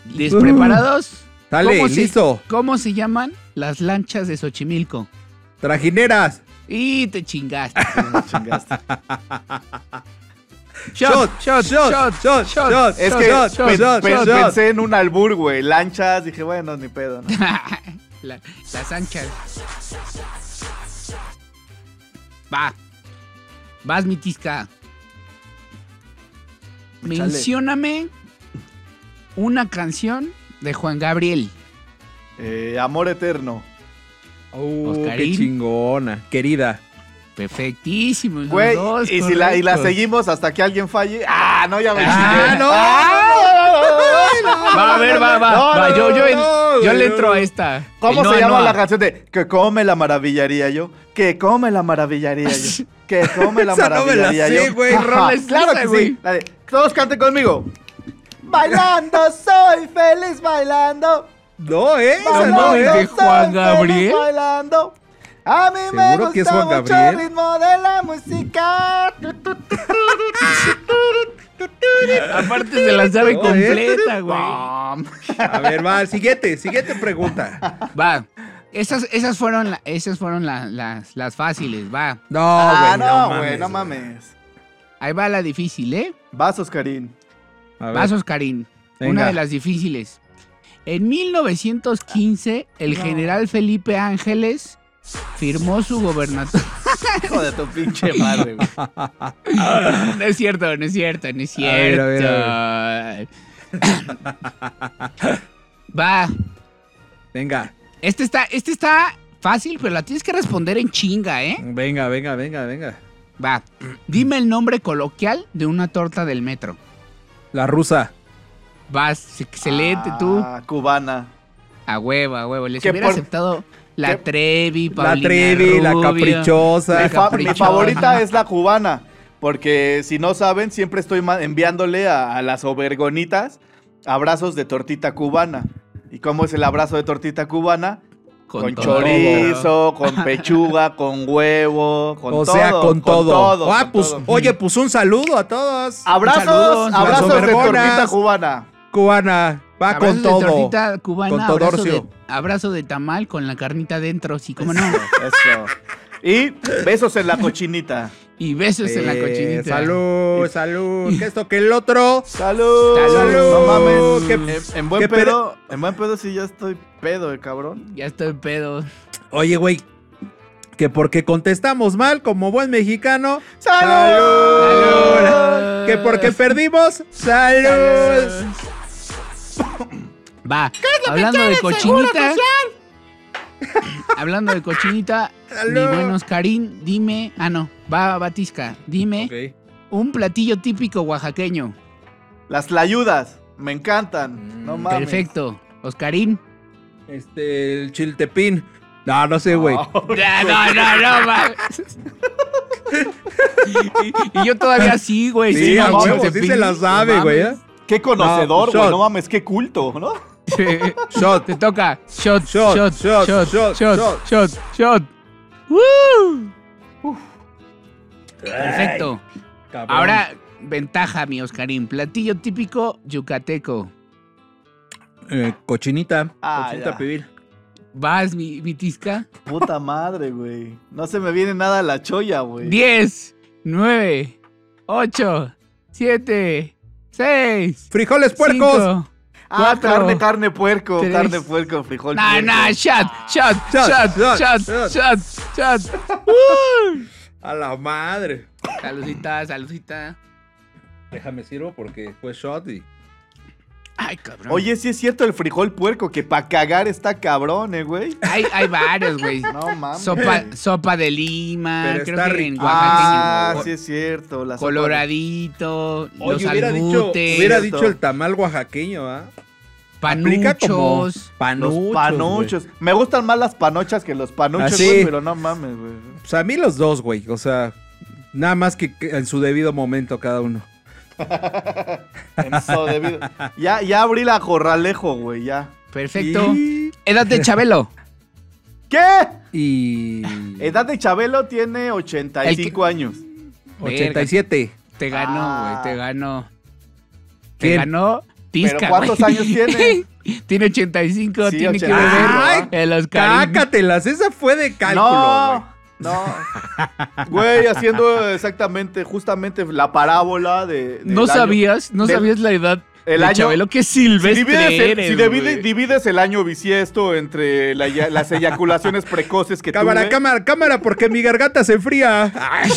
S4: ¿Despreparados?
S3: Dale,
S4: ¿Cómo se-
S3: listo.
S4: ¿Cómo se llaman las lanchas de Xochimilco?
S3: Trajineras.
S4: Y te chingaste. (laughs)
S2: Chingaste.
S3: Shot, shot, shot, shot, shot.
S2: Es que pensé en un albur, güey. Lanchas, dije, bueno, ni pedo. (laughs)
S4: las anchas. Va. Vas, mi tisca. Mencióname una canción de Juan Gabriel.
S2: Eh, amor eterno.
S3: Uh, qué chingona. Querida.
S4: Perfectísimo.
S2: Güey,
S4: dos
S2: y si la, y la seguimos hasta que alguien falle. Ah, no, ya me
S3: Ah,
S2: chingué.
S3: no.
S4: Va, a ver, va, va.
S2: No,
S4: va,
S2: no,
S4: yo, yo,
S3: no,
S4: yo le
S3: no.
S4: entro a esta.
S2: ¿Cómo se llama la canción de Que come la maravillaría yo? Que come la maravillaría yo. Que come la
S3: Esa no me la
S2: maravillaría yo.
S3: güey.
S4: Rola es
S2: claro que
S4: güey.
S2: sí. La de, todos canten conmigo. Bailando, soy feliz bailando.
S3: No, eh. Esa
S4: No
S3: no, eh.
S4: de Juan Gabriel.
S2: bailando. A mí me
S3: ¿Seguro
S2: gusta
S3: que es Juan
S2: mucho
S3: Gabriel?
S2: el ritmo de la música.
S4: Aparte se la sabe
S3: No, ¿eh?
S4: completa, güey.
S3: A ver, va, siguiente, siguiente pregunta.
S4: Va. Esas, esas fueron, la- esas fueron la- las, las fáciles, va.
S3: No,
S2: Ah,
S3: güey,
S2: no,
S3: mames,
S2: güey, no mames.
S4: Ahí va la difícil, ¿eh?
S2: Vas, Oscarín.
S4: Vas, Oscarín.
S3: Venga.
S4: Una de las difíciles. En 1915, el general Felipe Ángeles firmó su gobernatura. (laughs)
S2: Hijo de tu pinche madre, güey.
S4: no es cierto, no es cierto, no es
S3: A ver,
S4: cierto.
S3: a ver,
S4: Va.
S3: Venga,
S4: Este está, este está fácil, pero la tienes que responder en chinga, ¿eh?
S3: venga, venga, venga, venga.
S4: Va. Dime el nombre coloquial de una torta del metro.
S3: La rusa.
S4: Vas, excelente tú.
S2: Ah, cubana.
S4: A huevo, a huevo. Les hubiera
S2: por-
S4: aceptado la Trevi,
S3: La
S4: Paulina
S3: Trevi, la caprichosa.
S2: Mi, fa- mi
S4: caprichosa.
S2: favorita es la cubana. Porque si no saben, siempre estoy enviándole a, a las obergonitas abrazos de tortita cubana. ¿Y cómo es el abrazo de tortita cubana? Con, chorizo, con (laughs) pechuga, con huevo, con
S3: o
S2: todo.
S3: sea, con todo. ah,
S2: con
S3: pues,
S2: todo.
S3: oye, pues un saludo a todos.
S2: Abrazos, abrazos de tortita cubana.
S3: Cubana. Va
S4: Abrazo
S3: con
S4: de
S3: todo.
S4: tortita cubana,
S3: Con
S4: abrazo, de, abrazo de tamal con la carnita dentro, sí, cómo no.
S2: Eso. Y besos en la cochinita.
S4: Y besos en la
S3: Eh,
S4: cochinita.
S3: Salud, salud. Que esto que el otro.
S2: ¡Salud!
S4: Salud.
S2: No mames.
S3: ¿Qué-
S2: en, en buen
S3: qué
S2: pedo, en buen pedo sí ya estoy pedo, eh, cabrón.
S4: Ya estoy pedo.
S3: Oye, güey. Que porque contestamos mal como buen mexicano.
S2: ¡Salud!
S4: Salud.
S3: Que porque perdimos. Salud. (coughs)
S4: Va, hablando de cochinita. (coughs) hablando de cochinita, mi buen Oscarín, dime. Ah, no, va Batisca, dime
S3: Ok.
S4: un platillo típico oaxaqueño.
S2: Las tlayudas. Me encantan. No mames.
S4: Perfecto. Oscarín.
S3: Este, el chiltepín. No, no sé, güey.
S4: No, (laughs) no, no, no, (laughs) y, y yo todavía sí, güey.
S3: Sí,
S4: sí, no,
S3: huevo, sí se la sabe, güey. ¿eh?
S2: Qué conocedor,
S3: No,
S2: güey.
S3: shot.
S2: No, mames, qué culto, ¿no?
S3: Shot.
S4: Te toca. Shot,
S3: Shot,
S4: shot,
S3: shot,
S4: shot,
S3: shot,
S4: shot,
S3: shot.
S4: shot, shot. ¡Woo! Perfecto.
S3: Cabrón.
S4: Ahora, ventaja, mi Oscarín. Platillo típico yucateco.
S3: Eh, cochinita.
S2: Ah,
S3: cochinita
S2: ya.
S3: pibil.
S4: ¿Vas, mi, mi tisca?
S2: Puta madre, güey. No se me viene nada a la cholla, güey.
S4: 10, 9, 8, 7, 6.
S3: Frijoles puercos.
S2: Ah,
S4: cuatro,
S2: carne, carne, puerco.
S4: tres.
S2: Carne, puerco, frijol.
S4: No,
S2: puerco.
S4: no, shot, shot,
S3: Shot,
S4: shot,
S3: shot,
S4: shot,
S3: shot.
S4: shot, shot. ¡Uh!
S3: A la madre.
S4: Saludita, saludita.
S3: Déjame sirvo porque fue shot y.
S4: Ay, cabrón.
S2: Oye, sí es cierto el frijol puerco, que para cagar está cabrón, eh, güey.
S4: Hay, hay varios, güey. (laughs)
S2: No mames.
S4: Sopa, sopa de lima,
S3: Pero
S4: creo
S3: está
S4: que en
S3: rico.
S2: Ah, sí es cierto. La sopa de-
S4: Coloradito, los
S3: Oye, hubiera dicho,
S4: albutes,
S3: hubiera
S2: Cierto.
S3: dicho el tamal oaxaqueño, ¿ah? Aplica como
S4: panuchos.
S3: panuchos.
S2: Los panuchos. Me gustan más las panochas que los panuchos,
S3: Ah, sí.
S2: güey, pero no mames, güey.
S3: sea, a mí los dos, güey. O sea, nada más que que en su debido momento cada uno.
S2: En debido- Ya, ya abrí la corralejo, güey, ya.
S4: Perfecto.
S3: Y...
S4: Edad de Chabelo.
S2: ¿Qué?
S3: y...
S2: Edad de Chabelo tiene 85 años.
S3: 87.
S4: Te ganó,
S2: Ah.
S4: güey, te ganó. Te
S3: ¿Quién?
S4: ganó Tisca,
S2: ¿Pero cuántos
S4: güey.
S2: años tiene? (laughs)
S4: tiene 85,
S2: Sí,
S4: tiene que
S2: 85.
S4: beber
S3: Ay,
S4: Oscarín.
S3: Cácatelas, esa fue de cálculo, güey.
S2: No. (laughs) Güey, haciendo exactamente, justamente la parábola de.
S4: ¿No
S2: año-
S4: sabías? ¿No sabías la edad
S2: el
S4: de
S2: año-
S4: Chabelo? Qué
S2: Si
S4: silvestre
S2: divides, el,
S4: eres,
S2: si divide- divides el año bisiesto entre la las eyaculaciones precoces que
S3: Cámara,
S2: tuve,
S3: cámara, cámara, porque mi garganta se enfría. Ay,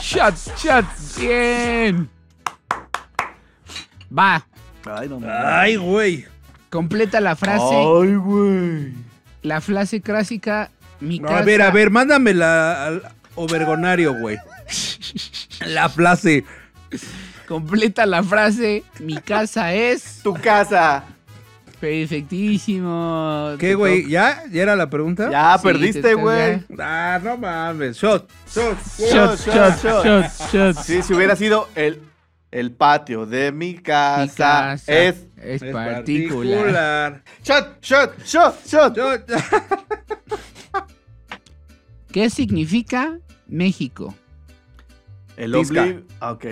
S4: shot, shot, bien. Va,
S2: Ay, no mames.
S3: Ay, güey.
S4: completa la frase.
S2: Ay, güey.
S4: La frase clásica. Mi
S3: No,
S4: casa.
S3: a ver, a ver, mándamela al overgonario, güey. (laughs) La frase.
S4: Completa la frase. Mi casa es.
S2: Tu casa.
S4: Perfectísimo.
S3: ¿Qué, güey? ¿Ya? ¿Ya era la pregunta?
S2: Ya
S4: Sí,
S2: perdiste,
S4: te-
S2: güey.
S3: Ah, no mames. Shot, shot,
S4: Shot, shot, shot, shot.
S2: Sí, si hubiera sido el, el patio de mi casa,
S4: Mi casa
S2: es.
S4: Es
S3: Es
S4: particular.
S3: particular.
S2: Shot, shot, shot, shot.
S3: Shot.
S4: ¿Qué significa México?
S2: El ombligo. Ok.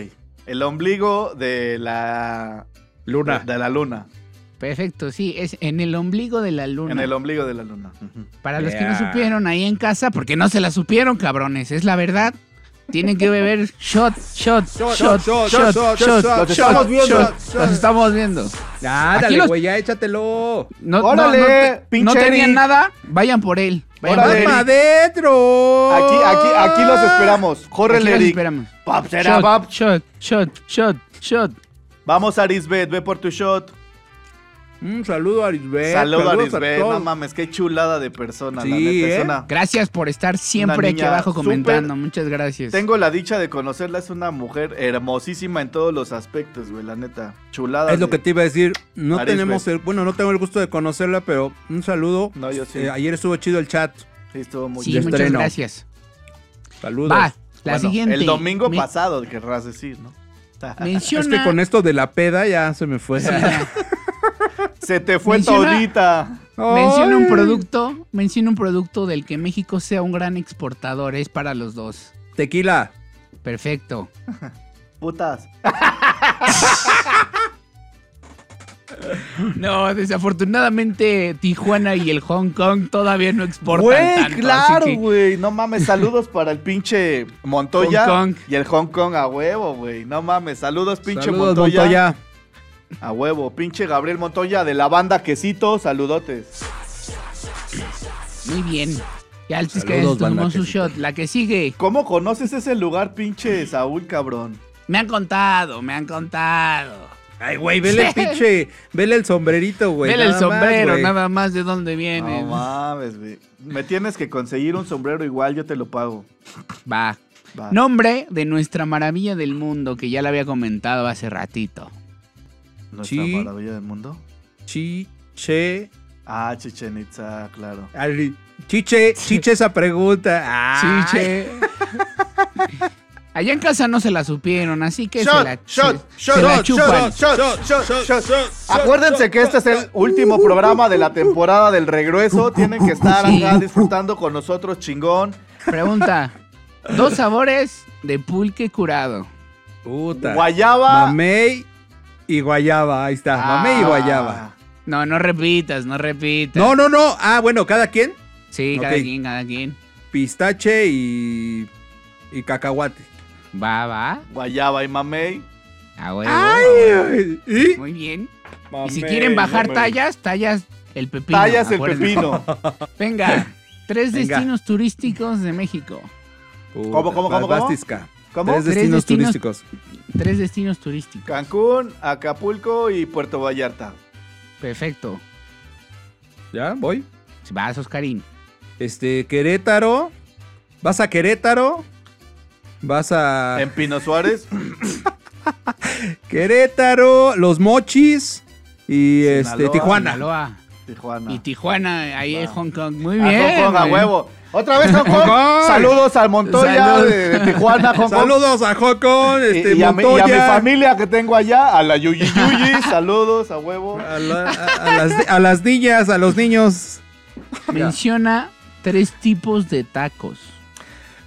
S2: El ombligo de la.
S3: Luna.
S2: De la luna.
S4: Perfecto, sí, es en el ombligo de la luna.
S2: En el ombligo de la luna.
S4: Para los que no supieron ahí en casa, porque no se la supieron, cabrones, es la verdad. Tienen que beber shot, shot, shot, shot, shot, shot, shot,
S2: Los estamos viendo.
S4: shot. Los estamos viendo.
S3: Ya,
S4: Aquí
S3: dale,
S4: los-
S3: güey, ya échatelo.
S4: No, no,
S2: Órale,
S4: no, te-
S2: pinche
S4: no tenían
S2: Eric.
S4: nada, vayan por él. Vayan
S2: Órale,
S4: por él.
S3: ¡Vamos adentro!
S2: Aquí, aquí, aquí los esperamos.
S4: Aquí
S2: Córrele,
S4: los
S2: Eric.
S4: esperamos.
S2: Pap, será,
S4: Shot,
S2: pap.
S4: shot, shot, shot, shot.
S2: Vamos, Arisbet, ve por tu shot.
S3: Un saludo a Arisbet.
S2: Saludo a
S3: todos.
S2: No mames, qué chulada de persona, la neta. Es
S3: ¿eh?
S2: una-
S4: Gracias por estar siempre aquí abajo comentando. Muchas gracias.
S2: Tengo la dicha de conocerla, es una mujer hermosísima en todos los aspectos, güey, la neta. Chulada.
S3: Es lo que te iba a decir. No tenemos el. Bueno, no tengo el gusto de conocerla, pero un saludo.
S2: No, yo sí.
S3: Eh, ayer estuvo chido el chat.
S2: Sí, estuvo muy
S4: Sí, muchas
S3: estreno.
S4: gracias.
S3: Saludos.
S4: Va, la
S2: Bueno,
S4: siguiente.
S2: El domingo
S4: Me-
S2: pasado, querrás decir, ¿no?
S4: Menciona.
S3: Es que con esto de la peda ya se me fue.
S4: Sí, (laughs)
S2: Se te fue
S4: Menciona-
S2: todita.
S4: menciona un producto, menciona un producto del que México sea un gran exportador, es para los dos.
S3: Tequila.
S4: Perfecto.
S2: Putas. (laughs)
S4: No, desafortunadamente Tijuana y el Hong Kong todavía no exportan
S2: Güey,
S4: tanto, así
S2: claro,
S4: que-
S2: güey. No mames, saludos para el pinche Montoya
S4: Hong Kong.
S2: y el Hong Kong a huevo, güey. No mames, saludos, pinche
S3: Saludos,
S2: Montoya.
S3: Montoya.
S2: A huevo, pinche Gabriel Montoya de la banda Quesito, saludotes.
S4: Muy bien. Ya el
S3: banda
S4: tomó su
S3: que
S4: shot. La que sigue.
S2: ¿Cómo conoces ese lugar, pinche Saúl, cabrón?
S4: Me han contado, me han contado.
S3: Ay, güey, vele el (laughs) pinche. Vele el sombrerito, güey.
S4: Vele el
S3: más,
S4: sombrero, nada más de dónde viene.
S2: No mames, güey. Me tienes que conseguir un sombrero igual, yo te lo pago.
S4: Va.
S2: Va.
S4: Nombre de nuestra maravilla del mundo, que ya la había comentado hace ratito.
S2: Nuestra maravilla del mundo.
S3: Chiche.
S2: Ah, Chichen Itza, claro.
S3: Chiche, chiche esa pregunta. (laughs)
S4: Chiche. (laughs) Allá en casa no se la supieron, así que se la,
S2: shot,
S4: se-
S2: shot,
S4: se la
S2: shot,
S4: chupan.
S2: shot, shot, shot, shot. Acuérdense que este es el último programa de la temporada del regreso. Tienen que estar
S4: Sí.
S2: acá disfrutando con nosotros, chingón.
S4: Pregunta. Dos sabores de pulque curado.
S3: Puta.
S2: Guayaba.
S3: Mamey y guayaba. Ahí está. Mamey y
S2: Ah.
S3: guayaba.
S4: No, no repitas, no repitas.
S3: No, no, no. Ah, bueno, cada quien.
S4: Sí, cada quien, cada quien.
S3: Pistache y. y cacahuate.
S4: Va, va.
S2: Guayaba y mamey.
S4: A huevo.
S3: Ay, ¿y?
S4: Muy bien. Y si quieren bajar
S3: mamey.
S4: tallas, tallas el pepino.
S2: Tallas el pepino. (laughs)
S4: Venga, tres
S3: Venga.
S4: destinos turísticos de México.
S3: Puta,
S2: ¿Cómo, cómo, cómo, cómo?
S3: Tres destinos- turísticos.
S4: Tres destinos turísticos.
S2: Cancún, Acapulco y Puerto Vallarta.
S4: Perfecto.
S3: ¿Ya? Voy.
S4: Vas, Oscarín.
S3: Este, Querétaro. Vas a Querétaro. Vas a.
S2: En Pino Suárez. (laughs)
S3: Querétaro, Los Mochis y este. Tijuana.
S4: Sinaloa.
S2: Tijuana.
S4: Y Tijuana, ahí en
S2: Va.
S4: Hong Kong. Muy
S2: A
S4: bien.
S2: Hong Kong, a huevo. Otra vez Hong Kong.
S3: Hong Kong.
S2: Saludos al Montoya de, de Tijuana, Hong Kong.
S3: Saludos a Jocón,
S2: Y,
S3: este,
S2: y a mi, y
S3: Montoya.
S2: a mi familia que tengo allá, a la Yuyi Yuyi, (laughs) saludos a huevo.
S3: A, la- a- a las, a las niñas, a los niños.
S4: Menciona tres tipos de tacos.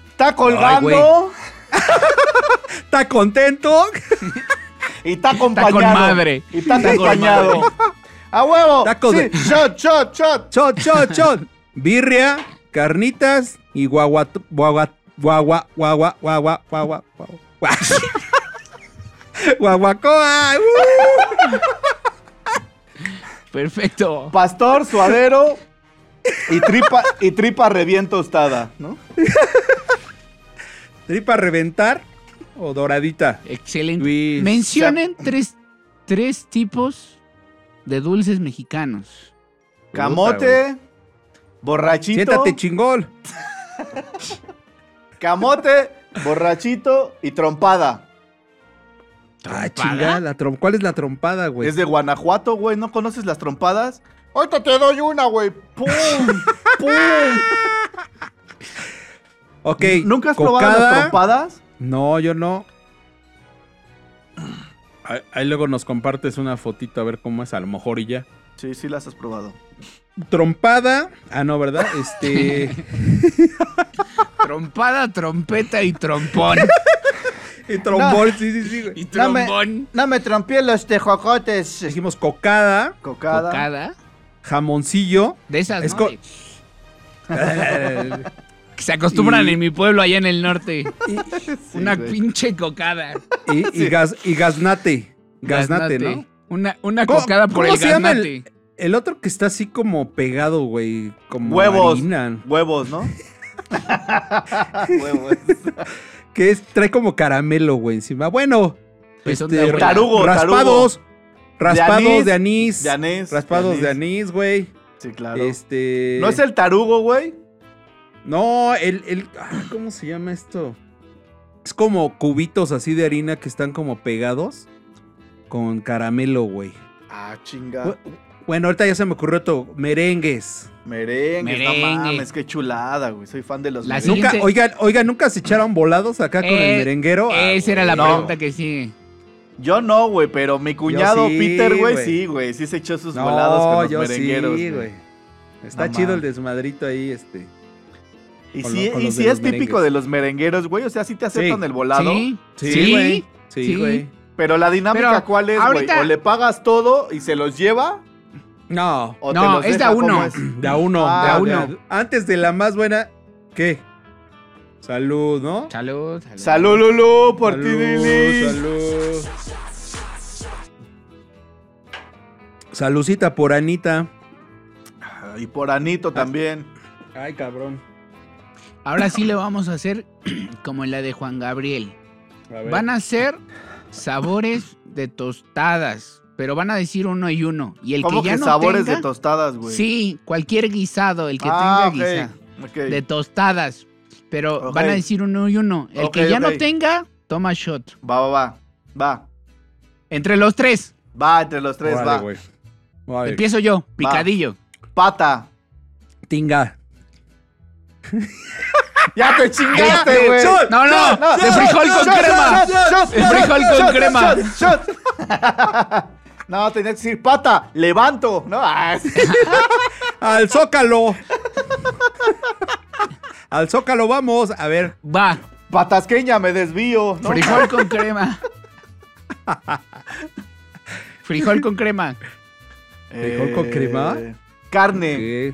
S2: Está colgando (laughs)
S3: ¿Está contento?
S2: y está acompañado.
S4: con madre.
S2: Y está
S4: Está
S2: acompañado.
S4: madre.
S2: A huevo.
S3: Tacos
S2: Sí,
S3: de- (laughs)
S2: shot, shot, shot.
S3: Chot, chot, chot. Birria, carnitas y guagua, guagua, guagua, guagua, guagua, guagua, guagua. (laughs) Guaguacoa. uh.
S4: Perfecto.
S2: Pastor, suadero y tripa, y tripa revién tostada, ¿no?
S3: ¿Tripa reventar o doradita?
S4: Excelente.
S3: Luis.
S4: Mencionen tres, tres tipos de dulces mexicanos.
S2: Camote, borrachito.
S3: Siéntate chingón. (laughs)
S2: Camote, borrachito y trompada.
S3: Ah,
S4: ¿Trompada?
S3: chingada, la trom- ¿cuál es la trompada, güey?
S2: Es de Guanajuato, güey. ¿No conoces las trompadas? Ahorita te doy una, güey. (laughs) ¡Pum! ¡Pum!
S3: Ok.
S2: ¿Nunca has probado las trompadas?
S3: No, yo no. Ahí, ahí luego nos compartes una fotito a ver cómo es, a lo mejor y ya.
S2: Sí, sí las has probado.
S3: Trompada. Ah, no, ¿verdad? Este. (laughs)
S4: Trompada, trompeta y trompón. (laughs)
S3: y trombón, sí, sí, sí,
S4: y
S2: No me-
S4: trombón.
S2: No me trompié los tejocotes.
S3: Dijimos cocada,
S2: Cocada.
S4: Cocada.
S3: jamoncillo.
S4: De esas, (laughs) que se acostumbran
S3: Y-
S4: en mi pueblo allá en el norte. Una
S2: güey.
S4: pinche cocada.
S3: y, y, gas, y gaznate. Gaznate, ¿no?
S4: Una, una
S3: ¿Cómo-
S4: cocada por el gaznate.
S3: El otro que está así como pegado, güey. Como
S2: Huevos.
S3: harina.
S2: Huevos, ¿no? (laughs) Huevos.
S3: Que es, trae como caramelo, güey, encima. Bueno.
S4: Pues
S3: este,
S2: Tarugo,
S3: raspados. Raspados
S2: anís.
S3: de anís.
S2: De anís.
S3: Raspados de anís, güey.
S2: Sí, claro.
S3: Este.
S2: ¿No es el tarugo, güey?
S3: No, el, el. ah, ¿Cómo se llama esto? Es como cubitos así de harina que están como pegados con caramelo, güey.
S2: Ah, chinga.
S3: Bu- Bueno, ahorita ya se me ocurrió otro. Merengues.
S2: Merengues,
S4: Merengue.
S2: no mames, qué chulada, güey. Soy fan de los
S4: La
S2: merengues.
S3: Nunca,
S4: Siguiente.
S3: oigan, oigan, nunca se echaron volados acá con
S4: Eh,
S3: el merenguero. Ah,
S4: Esa era la
S2: no.
S4: pregunta que sigue.
S2: Yo no, güey, pero mi cuñado
S3: sí,
S2: Peter, güey,
S3: güey.
S2: sí, güey. Sí se echó sus
S3: no,
S2: volados con los
S3: yo
S2: merengueros,
S3: sí,
S2: güey.
S3: güey. Está
S2: No
S3: chido el desmadrito ahí, este.
S2: Y
S3: lo- con
S2: y
S3: de
S2: es típico
S3: merengues.
S2: de los merengueros, güey. O sea, sí te aceptan
S3: Sí.
S2: el volado.
S4: Sí,
S3: Sí, güey. Sí,
S4: Sí.
S3: güey.
S2: Pero la dinámica,
S4: Pero
S2: ¿cuál es, güey?
S4: ahorita-
S2: ¿O le pagas todo y se los lleva?
S3: No,
S2: ¿O
S4: No,
S2: los
S4: es de
S2: deja?
S4: a uno.
S2: ¿Cómo (clears throat) es?
S3: de a uno,
S2: Ah,
S3: de a uno. Antes de la más buena, ¿qué? Salud, ¿no?
S4: Salud, salud.
S2: Salud, Lulu, por ti,
S3: Salud,
S2: Lili.
S3: salud. Salucita por Anita.
S2: Y por Anito también.
S3: Ay, cabrón.
S4: Ahora sí le vamos a hacer (clears throat) como en la de Juan Gabriel.
S3: A ver.
S4: Van a ser sabores de tostadas, pero van a decir uno y uno. Y el
S2: ¿Cómo
S4: que
S2: que,
S4: ya no
S2: sabores
S4: tenga,
S2: de tostadas, güey?
S4: Sí, cualquier guisado, el que
S2: ah,
S4: tenga
S2: ok,
S4: guisado.
S2: ok.
S4: De tostadas. Pero van a decir uno y uno. El que ya no tenga, toma shot.
S2: Va, va, va. Va.
S4: Entre los tres.
S2: Va, entre los tres,
S3: Órale,
S2: va.
S3: güey. Órale.
S4: Empiezo yo, picadillo.
S2: Pata.
S3: Tinga. (laughs)
S2: Ya te chingaste,
S4: De-
S2: güey.
S3: shot,
S4: No, no,
S2: shot,
S4: de
S2: shot,
S4: frijol
S2: shot,
S4: con
S2: shot,
S4: crema.
S2: shot, shot,
S4: De
S2: shot,
S4: frijol
S2: shot,
S4: con
S2: shot,
S4: crema.
S2: No, tenías que decir pata, levanto, ¿no? Ah, (laughs) sí.
S3: Al Zócalo. Al Zócalo vamos. A ver.
S4: Va,
S2: Patasqueña, me desvío, ¿no?
S4: frijol (laughs) con crema. Frijol con crema.
S3: ¿Frijol con crema?
S2: Eh, Carne.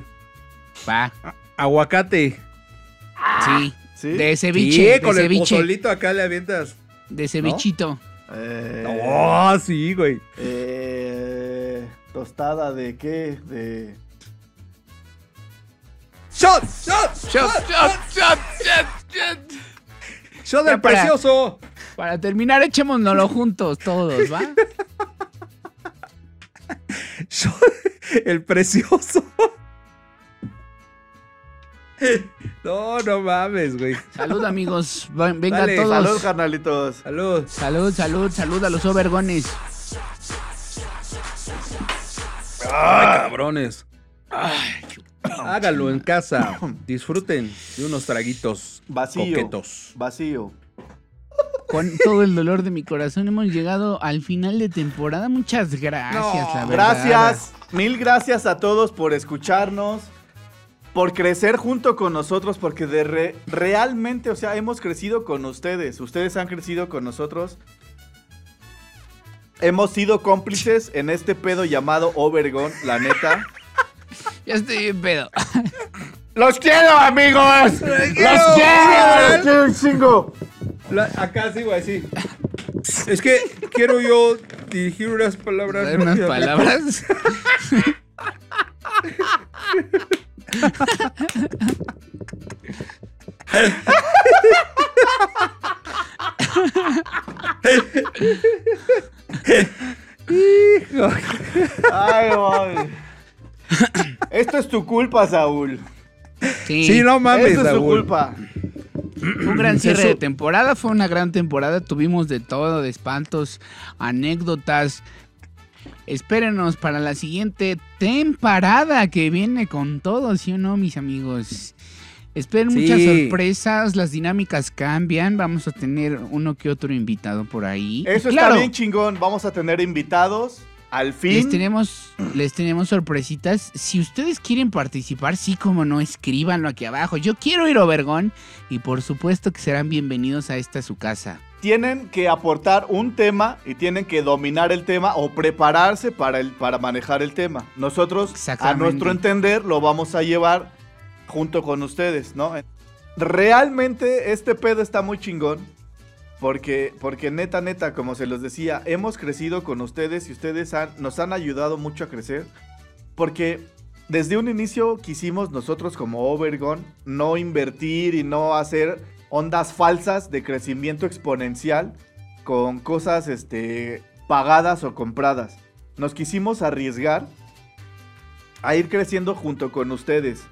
S4: Va,
S3: Aguacate.
S4: sí.
S2: ¿sí?
S4: De
S3: Sí,
S4: ceviche, de
S3: con el
S4: ceviche.
S3: pozolito acá le avientas.
S4: De cevichito.
S2: Eh,
S3: Oh, sí, güey.
S2: eh, tostada de qué? De...
S3: ¡Shot! ¡Shot!
S4: Shot, shot, shot, shot, shot.
S3: ¡Shot
S4: Ya
S3: del
S4: para-
S3: precioso!
S4: Para terminar, echémonoslo juntos todos, ¿va? (laughs)
S3: Shot- El precioso. No, no mames, güey.
S4: Salud, amigos. Venga
S3: Dale,
S4: todos.
S2: Salud, carnalitos.
S3: Salud.
S4: Salud, salud, salud a los overgones.
S3: Ay, cabrones. Hágalo en casa. (coughs) Disfruten de unos traguitos
S2: Vacío.
S3: coquetos.
S2: Vacío.
S4: Con todo el dolor de mi corazón hemos llegado al final de temporada. Muchas gracias,
S3: No,
S4: la verdad.
S2: Gracias, mil gracias a todos por escucharnos, por crecer junto con nosotros, porque de re- realmente, o sea, hemos crecido con ustedes, ustedes han crecido con nosotros. Hemos sido cómplices en este pedo llamado Overgon, la neta. (laughs)
S4: Ya estoy bien pedo. (laughs)
S2: ¡Los quiero, amigos! ¡Los
S3: quiero!
S2: ¡Los quiero un chingo!
S3: La- acá sí, güey, sí. Es que quiero yo dirigir unas palabras.
S4: Unas (laughs) palabras.
S3: Hijo.
S2: Esto es tu culpa, Saúl.
S4: Sí,
S3: Sí, no mames,
S2: Esto es tu culpa.
S4: Un gran cierre
S3: Eso-
S4: de temporada, fue una gran temporada, tuvimos de todo, de espantos, anécdotas. Espérenos para la siguiente temporada que viene con todo, ¿sí o no, mis amigos? Esperen
S3: Sí.
S4: muchas sorpresas, las dinámicas cambian, vamos a tener uno que otro invitado por ahí.
S2: Eso
S4: Claro,
S2: está bien chingón. Vamos a tener invitados. Al fin.
S4: Les tenemos, les tenemos sorpresitas. Si ustedes quieren participar, sí como no, escríbanlo aquí abajo. Yo quiero ir a Obergón y por supuesto que serán bienvenidos a esta su casa.
S2: Tienen que aportar un tema y tienen que dominar el tema o prepararse para, el, para manejar el tema. Nosotros, a nuestro entender, lo vamos a llevar junto con ustedes, ¿no? Realmente este pedo está muy chingón. Porque, porque neta, neta, como se los decía, hemos crecido con ustedes y ustedes han- nos han ayudado mucho a crecer. Porque desde un inicio quisimos nosotros como Overgon no invertir y no hacer ondas falsas de crecimiento exponencial con cosas este, pagadas o compradas. Nos quisimos arriesgar a ir creciendo junto con ustedes.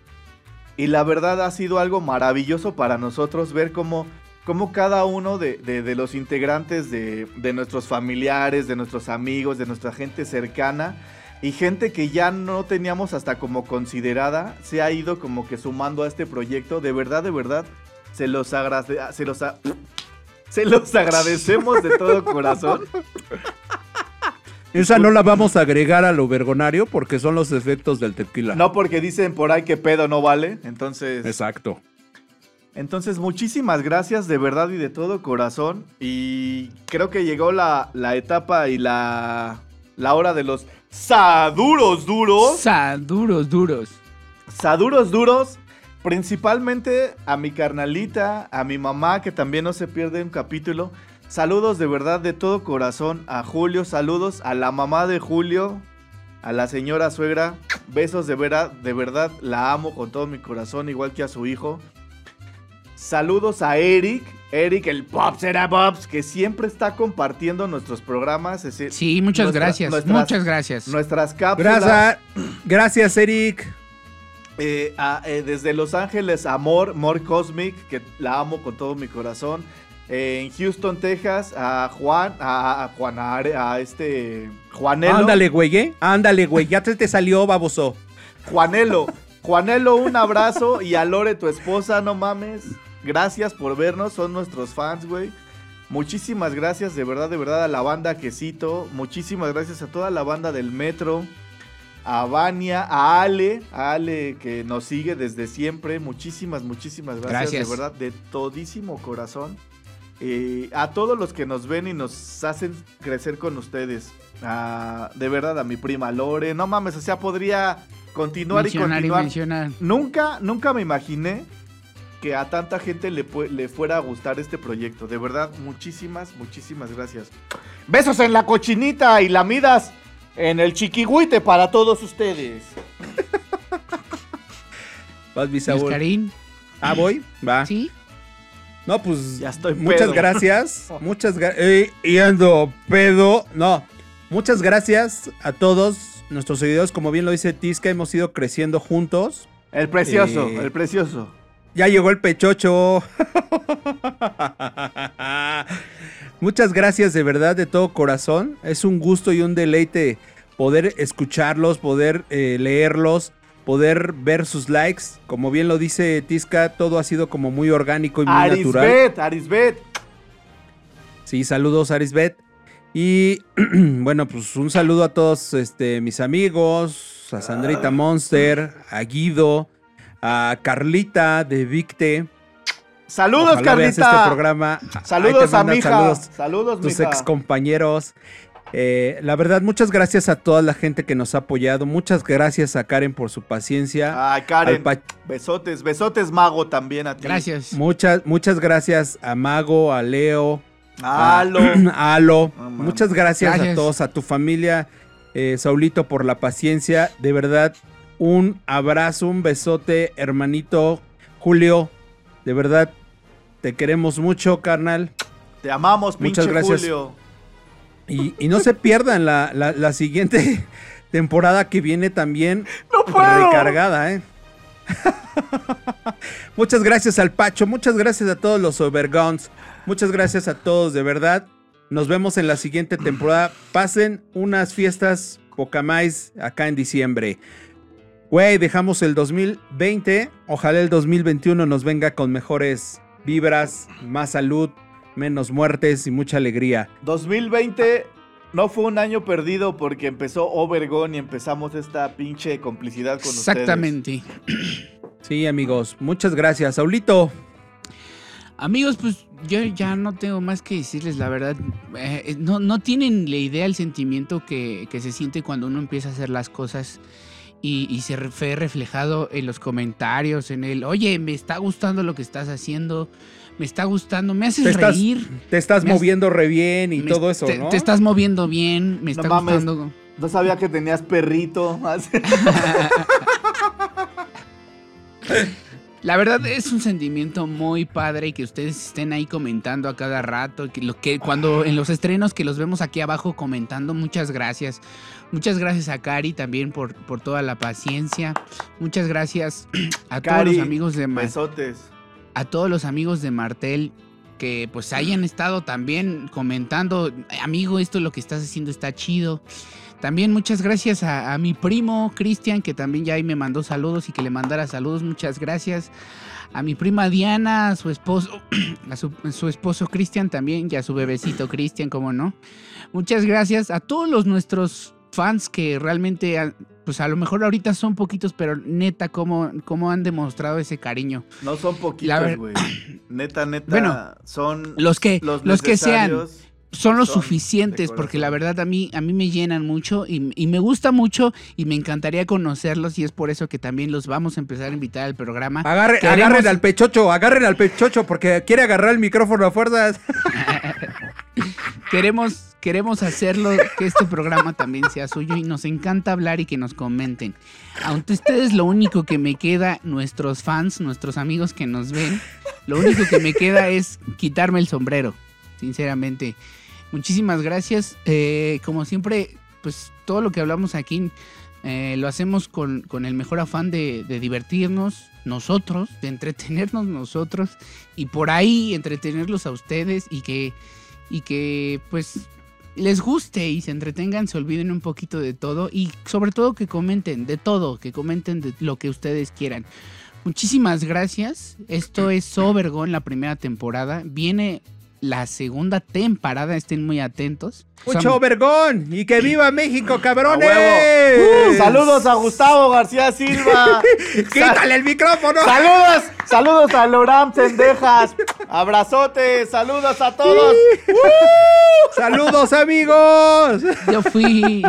S2: Y la verdad ha sido algo maravilloso para nosotros ver cómo, cómo cada uno de, de- los integrantes de, de nuestros familiares, de nuestros amigos, de nuestra gente cercana y gente que ya no teníamos hasta como considerada, se ha ido como que sumando a este proyecto. De verdad, de verdad, se los, agrade- se los, a- se los agradecemos de todo corazón.
S3: Esa no la vamos a agregar al vergonario porque son los efectos del tequila.
S2: No porque dicen por ahí que pedo no vale, entonces...
S3: Exacto.
S2: Entonces, muchísimas gracias de verdad y de todo corazón. Y creo que llegó la, la etapa y la, la hora de los saduros duros.
S4: Sa, duros, duros.
S2: Saduros duros. Principalmente a mi carnalita, a mi mamá, que también no se pierde un capítulo. Saludos de verdad de todo corazón a Julio. Saludos a la mamá de Julio, a la señora suegra. Besos de verdad, de verdad la amo con todo mi corazón, igual que a su hijo. Saludos a Eric, Eric el Pops era Pops, que siempre está compartiendo nuestros programas. es decir,
S4: Sí, muchas
S2: nuestra-
S4: gracias.
S2: nuestras-
S4: muchas gracias.
S2: Nuestras cápsulas.
S3: Gracias, gracias, Eric.
S2: Eh, a- eh, desde Los Ángeles, Amor, More Cosmic, que la amo con todo mi corazón. Eh, en Houston, Texas, a Juan, a, a Juan Are- a este Juanelo.
S3: Ándale, güey, ¿eh? Ándale, güey. Ya te, te salió, baboso.
S2: Juanelo. Juanelo, un abrazo. Y a Lore, tu esposa, no mames. Gracias por vernos, son nuestros fans, güey. Muchísimas gracias, de verdad, de verdad, a la banda Quesito. Muchísimas gracias a toda la banda del Metro. A Vania, a Ale, a Ale que nos sigue desde siempre. Muchísimas, muchísimas gracias,
S4: Gracias.
S2: de verdad, de todísimo corazón. Eh, a todos los que nos ven y nos hacen crecer con ustedes. De verdad, a mi prima Lore. No mames, o sea, podría continuar y
S4: mencionar y
S2: continuar. Nunca, nunca me imaginé que a tanta gente le, le fuera a gustar este proyecto. De verdad, muchísimas, muchísimas gracias. Besos en la cochinita y lamidas en el chiquihuite para todos ustedes. (laughs)
S3: Vas. Ah, voy. Va.
S4: ¿Sí?
S3: No, pues.
S2: Ya estoy
S3: Muchas
S2: pedo.
S3: gracias. (laughs) Muchas gracias. y ando pedo. No. Muchas gracias a todos nuestros seguidores. Como bien lo dice Tisca, hemos ido creciendo juntos.
S2: El precioso,
S3: Eh,
S2: el precioso.
S3: Ya llegó el pechocho. (laughs) Muchas gracias de verdad, de todo corazón. Es un gusto y un deleite poder escucharlos, poder eh, leerlos, poder ver sus likes. Como bien lo dice Tisca, todo ha sido como muy orgánico y muy natural.
S2: Arisbet, Arisbet.
S3: Sí, saludos Arisbet. Y (clears throat) bueno, pues un saludo a todos este, mis amigos, a Sandrita Monster, a Guido, a Carlita de Victe.
S2: Saludos,
S3: Ojalá veas
S2: Carlita.
S3: este programa. Ahí
S2: Saludos a mi hija.
S3: Saludos
S2: Saludos,
S3: tus
S2: mija.
S3: ex compañeros. Eh, la verdad, muchas gracias a toda la gente que nos ha apoyado. Muchas gracias a Karen por su paciencia.
S2: Ay, Karen. Besotes, besotes, mago también a ti.
S4: Gracias.
S3: muchas, muchas gracias a Mago, a Leo, (clears throat) a Alo.
S2: No mames.
S3: muchas gracias, a
S4: Gracias.
S3: todos, a tu familia, eh, Saulito, por la paciencia. De verdad, un abrazo, un besote, hermanito Julio. De verdad, te queremos mucho, carnal.
S2: Te amamos, pinche
S3: Muchas gracias.
S2: Julio.
S3: Y, y no se (laughs) pierdan la, la- la siguiente (laughs) temporada que viene también (laughs)
S2: ¡No puedo!
S3: recargada, ¿eh? muchas gracias al Pacho, muchas gracias a todos los Overguns, muchas gracias a todos, de verdad. Nos vemos en la siguiente temporada. Pasen unas fiestas poca más acá en diciembre. Güey, dejamos el 2020. Ojalá el 2021 nos venga con mejores vibras, más salud, menos muertes y mucha alegría.
S2: 2020 no fue un año perdido porque empezó Overgon y empezamos esta pinche complicidad con
S4: Exactamente. (clears throat)
S3: Sí, amigos, muchas gracias. Saulito,
S4: Amigos, pues yo ya no tengo más que decirles, la verdad. Eh, no, no tienen la idea, el sentimiento que, que se siente cuando uno empieza a hacer las cosas y, y se ve reflejado en los comentarios, en el, oye, me está gustando lo que estás haciendo, me está gustando, me haces
S3: Te estás
S4: reír.
S3: te estás
S4: Me has-
S3: moviendo re bien y
S4: me-
S3: todo eso,
S4: te,
S3: ¿no?
S4: te estás moviendo bien, me
S2: No
S4: está
S2: mames.
S4: gustando.
S2: No sabía que tenías perrito. (laughs)
S4: La verdad es un sentimiento muy padre que ustedes estén ahí comentando a cada rato, que lo que cuando en los estrenos que los vemos aquí abajo comentando, muchas gracias. Muchas gracias a Cari también por, por toda la paciencia. Muchas gracias (clears throat) a todos los amigos de Ma-
S2: Besotes.
S4: a todos los amigos de Martel que pues hayan estado también comentando, amigo, esto lo que estás haciendo está chido. También muchas gracias a, a mi primo Cristian, que también ya ahí me mandó saludos y que le mandara saludos, muchas gracias. A mi prima Diana, a su esposo, (clears throat) a su, su esposo Cristian también, y a su bebecito Cristian, como no. Muchas gracias a todos los nuestros fans que realmente han- pues a lo mejor ahorita son poquitos, pero neta, cómo, cómo han demostrado ese cariño.
S2: No son poquitos, güey. Neta, neta.
S4: Bueno,
S2: son
S4: Los que, los, que sean. son los
S2: son
S4: suficientes, porque la verdad a mí, a mí me llenan mucho y, y me gusta mucho y me encantaría conocerlos y es por eso que también los vamos a empezar a invitar al programa.
S3: Agarre-
S4: Queremos-
S3: Agarren al pechocho, agarren al pechocho porque quiere agarrar el micrófono a fuerzas. (laughs)
S4: Queremos, queremos hacerlo, que este programa también sea suyo y nos encanta hablar y que nos comenten. Aunque ustedes lo único que me queda, nuestros fans, nuestros amigos que nos ven, lo único que me queda es quitarme el sombrero, sinceramente. Muchísimas gracias. Eh, como siempre, pues todo lo que hablamos aquí eh, lo hacemos con, con el mejor afán de, de divertirnos nosotros, de entretenernos nosotros y por ahí entretenerlos a ustedes y que, y que pues les guste y se entretengan, se olviden un poquito de todo y sobre todo que comenten de todo, que comenten de lo que ustedes quieran. Muchísimas gracias. Esto es Sobergon, la primera temporada. Viene la segunda temporada, estén muy atentos.
S3: Mucho vergón y que viva México,
S2: ¡A
S3: cabrones.
S2: huevo! Uh, saludos a Gustavo García Silva. (laughs)
S3: Quítale el micrófono.
S2: Saludos, saludos a Loram Cendejas. Abrazote, saludos a todos. (laughs)
S3: Saludos, amigos.
S4: Yo fui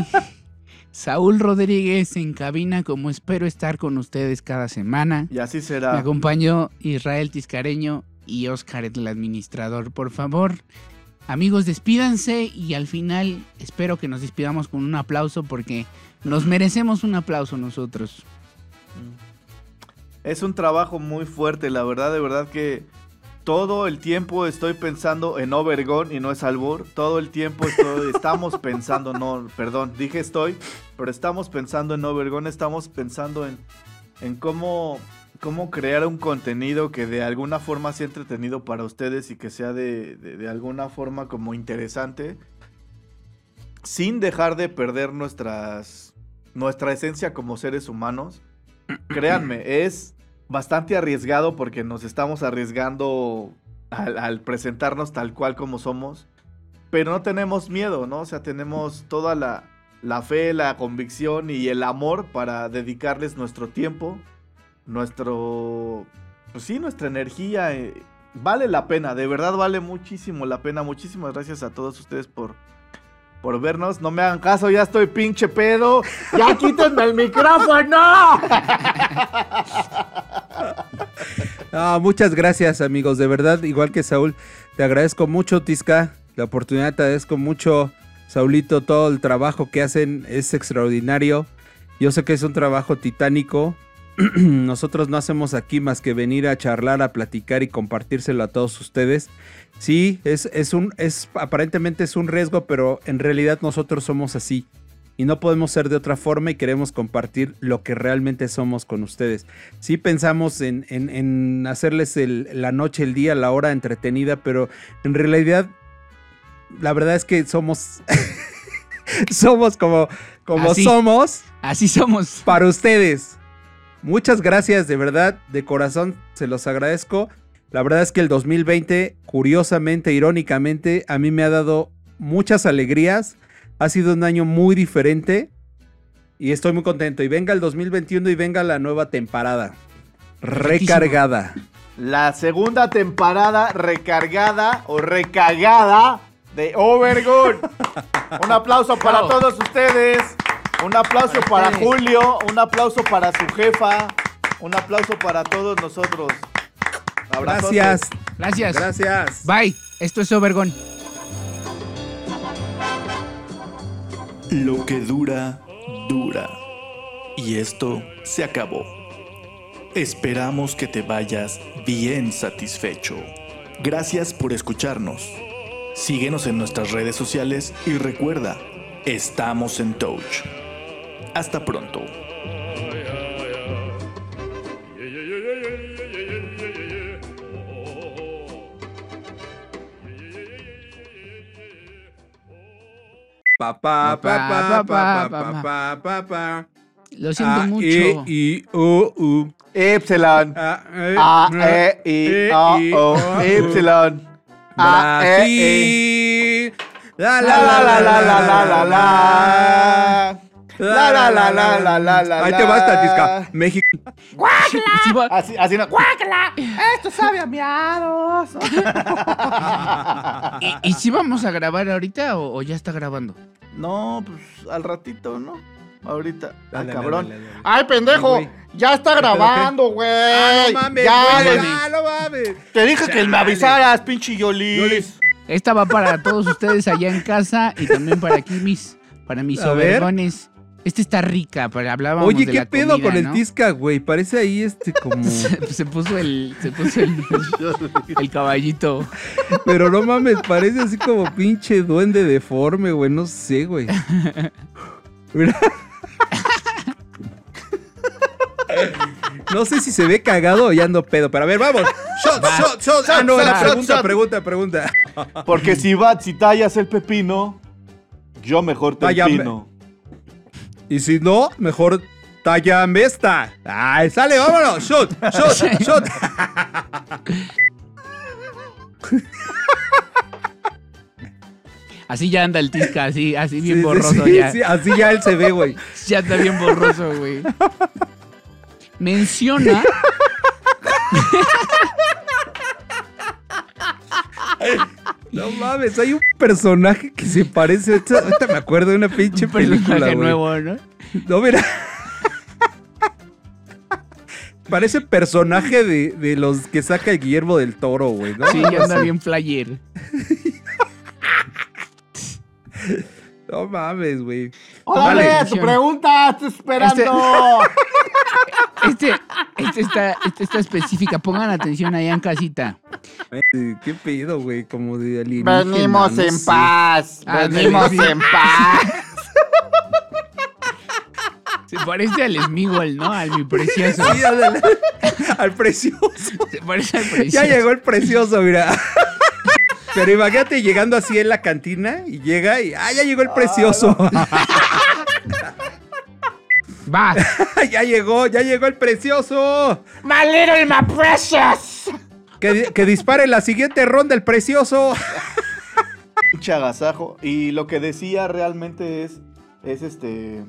S4: Saúl Rodríguez en cabina, como espero estar con ustedes cada semana.
S2: Y así
S4: Me
S2: será.
S4: acompañó Israel Tiscareño y Oscar, el administrador. Por favor, amigos, despídanse y al final espero que nos despidamos con un aplauso porque nos merecemos un aplauso nosotros.
S2: Es un trabajo muy fuerte, la verdad, de verdad que todo el tiempo estoy pensando en Obergón y no es albur. Todo el tiempo estoy, (laughs) estamos pensando, no, perdón, dije estoy, pero estamos pensando en Obergón, estamos pensando en, en cómo, cómo crear un contenido que de alguna forma sea entretenido para ustedes y que sea de, de- de alguna forma como interesante, sin dejar de perder nuestras, nuestra esencia como seres humanos. (clears throat) Créanme, es bastante arriesgado porque nos estamos arriesgando al, al presentarnos tal cual como somos. Pero no tenemos miedo, ¿no? O sea, tenemos toda la, la fe, la convicción y el amor para dedicarles nuestro tiempo, nuestro... Pues sí, nuestra energía. eh, vale la pena, de verdad vale muchísimo la pena. Muchísimas gracias a todos ustedes por, por vernos. No me hagan caso, ya estoy pinche pedo. ¡Ya (laughs) quítenme el micrófono! (laughs)
S3: No, muchas gracias, amigos. De verdad, igual que Saúl, te agradezco mucho, Tisca, la oportunidad. Te agradezco mucho, Saulito. Todo el trabajo que hacen es extraordinario. Yo sé que es un trabajo titánico. (clears throat) Nosotros no hacemos aquí más que venir a charlar, a platicar y compartírselo a todos ustedes. Sí, es, es un, es, aparentemente es un riesgo, pero en realidad nosotros somos así. Y no podemos ser de otra forma y queremos compartir lo que realmente somos con ustedes. Sí pensamos en, en- en hacerles el- la noche, el día, la hora entretenida, pero en realidad la verdad es que somos... (laughs) somos como, como
S4: Así.
S3: somos
S4: Así somos.
S3: para ustedes. Muchas gracias, de verdad, de corazón, se los agradezco. La verdad es que el 2020, curiosamente, irónicamente, a mí me ha dado muchas alegrías. Ha sido un año muy diferente y estoy muy contento. Y venga el 2021 y venga la nueva temporada. Recargada.
S2: La segunda temporada recargada o recagada de Overgood. (laughs) Un aplauso para todos ustedes. Un aplauso para. Julio. Un aplauso para su jefa. Un aplauso para todos nosotros.
S3: Gracias.
S4: Gracias.
S3: Gracias.
S4: Bye. Esto es Obergón.
S1: Lo que dura, dura. Y esto se acabó. Esperamos que te vayas bien satisfecho. Gracias por escucharnos. Síguenos en nuestras redes sociales y recuerda, estamos en Touch. Hasta pronto.
S3: Papá, papá, papá, papá, papá.
S4: Lo siento mucho.
S3: E, I, O, U.
S2: Epsilon.
S3: A, E,
S2: e I, e, O, Epsilon. A, E, I.
S3: La,
S2: la, la, la, la, la, la, la. La, la, la, la, la, la, la.
S3: Ahí te va esta disca. México.
S4: Va-
S2: Así, así no. ¡Guácala! Esto sabe a miados. (laughs)
S4: ¿Y, y si vamos a grabar ahorita o, o ya está grabando?
S2: No, pues al ratito, ¿no? Ahorita. Ah,
S3: Dale,
S2: cabrón.
S3: dale, dale, dale.
S2: Ay, pendejo. Ya está grabando, güey.
S3: Ah, no mames,
S2: ya,
S3: güey, ya, no mames.
S2: Te dije que me avisaras, pinche Yolis.
S3: Yolis.
S4: Esta va para todos ustedes allá en casa y también para aquí mis, para mis
S3: A ver.
S4: obergones. Esta está rica, pero hablábamos
S3: Oye,
S4: de
S3: ¿qué
S4: la
S3: pedo
S4: comida,
S3: con el. Tisca, güey? Parece ahí este (laughs) como.
S4: Se, se puso el, se puso el, (laughs) el caballito.
S3: Pero no mames, parece así como pinche duende deforme, güey. No sé, güey. Mira. No sé si se ve cagado o ya ando pedo, pero a ver, vamos. Shot, shot, shot. Ah, no,
S2: Shot,
S3: la pregunta, pregunta, pregunta.
S2: Porque si va, si tallas el pepino, yo mejor te
S3: Tállame.
S2: empino.
S3: Y si no, mejor talla esta. Ay, sale, vámonos. Shot, shot, shot.
S4: Así ya anda el tisca, así, así bien
S3: sí,
S4: borroso
S3: sí,
S4: ya.
S3: sí, así ya él se ve, güey.
S4: Ya está bien borroso, güey. Menciona. (laughs)
S3: No mames, hay un personaje que se parece. Ahorita, ahorita me acuerdo de una pinche
S4: Un
S3: película, güey.
S4: nuevo, ¿no?
S3: No, mira. Parece personaje de, de los que saca el Guillermo del Toro, güey, ¿no?
S4: Sí, ya anda bien flyer. (laughs)
S3: No mames, güey.
S2: ¡Órale,
S4: Vale.
S2: tu pregunta! ¡Estoy esperando! (laughs)
S4: Este, este está, este está específica. Pongan atención allá en casita.
S3: ¿Qué pedo, güey? Como de alienígena.
S2: Venimos
S3: no
S2: en
S3: sé.
S2: paz.
S4: Ándale,
S2: Venimos
S4: sí.
S2: en paz.
S4: Se parece al Smigol, ¿no? Al mi precioso.
S3: Sí. Al precioso.
S4: Se parece al precioso.
S3: Ya llegó el precioso, mira. Pero imagínate llegando así en la cantina y llega y. ¡Ah, ya llegó el precioso! (laughs)
S4: Va. (laughs)
S3: ¡Ya llegó! ¡Ya llegó el precioso!
S2: ¡My little, my precious!
S3: Que, que dispare la siguiente ronda el precioso. (laughs)
S2: Pinche agasajo. Y lo que decía realmente es. Es este.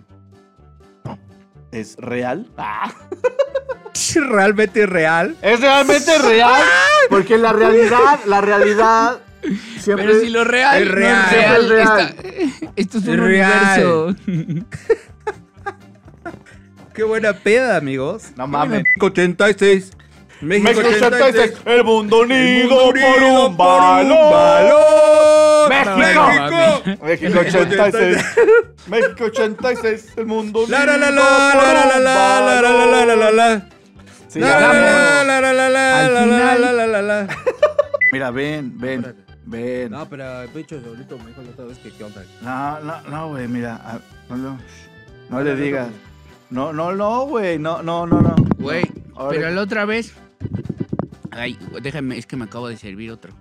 S2: ¿Es real?
S3: Realmente real.
S2: Es realmente real. Porque la realidad, la realidad. Siempre.
S4: Pero si lo real,
S3: Es
S4: no
S3: real.
S4: es real,
S2: Es real.
S4: está- esto es un
S3: real.
S4: universo.
S3: Qué buena peda, amigos.
S2: No mames.
S3: México 86. México,
S2: México 86, el mundo
S3: El
S2: unido por un balón.
S3: balón.
S2: México.
S3: México.
S2: México 86. México 86, el mundo unido
S3: La la la la
S2: por
S3: la la
S2: un
S3: la la la la la la la la. La la la la la la la
S4: Al
S3: la
S4: final-
S3: la la la la.
S2: Mira, ven, ven, ven. No,
S3: No, pero el bicho ahorita me dijo la otra vez que qué onda.
S2: no, no, güey, mira. ah, No, no, no le digas. No, no, no, güey. No, no, no, no.
S4: Güey, pero la otra vez. Ay, déjame, es que me acabo de servir otro.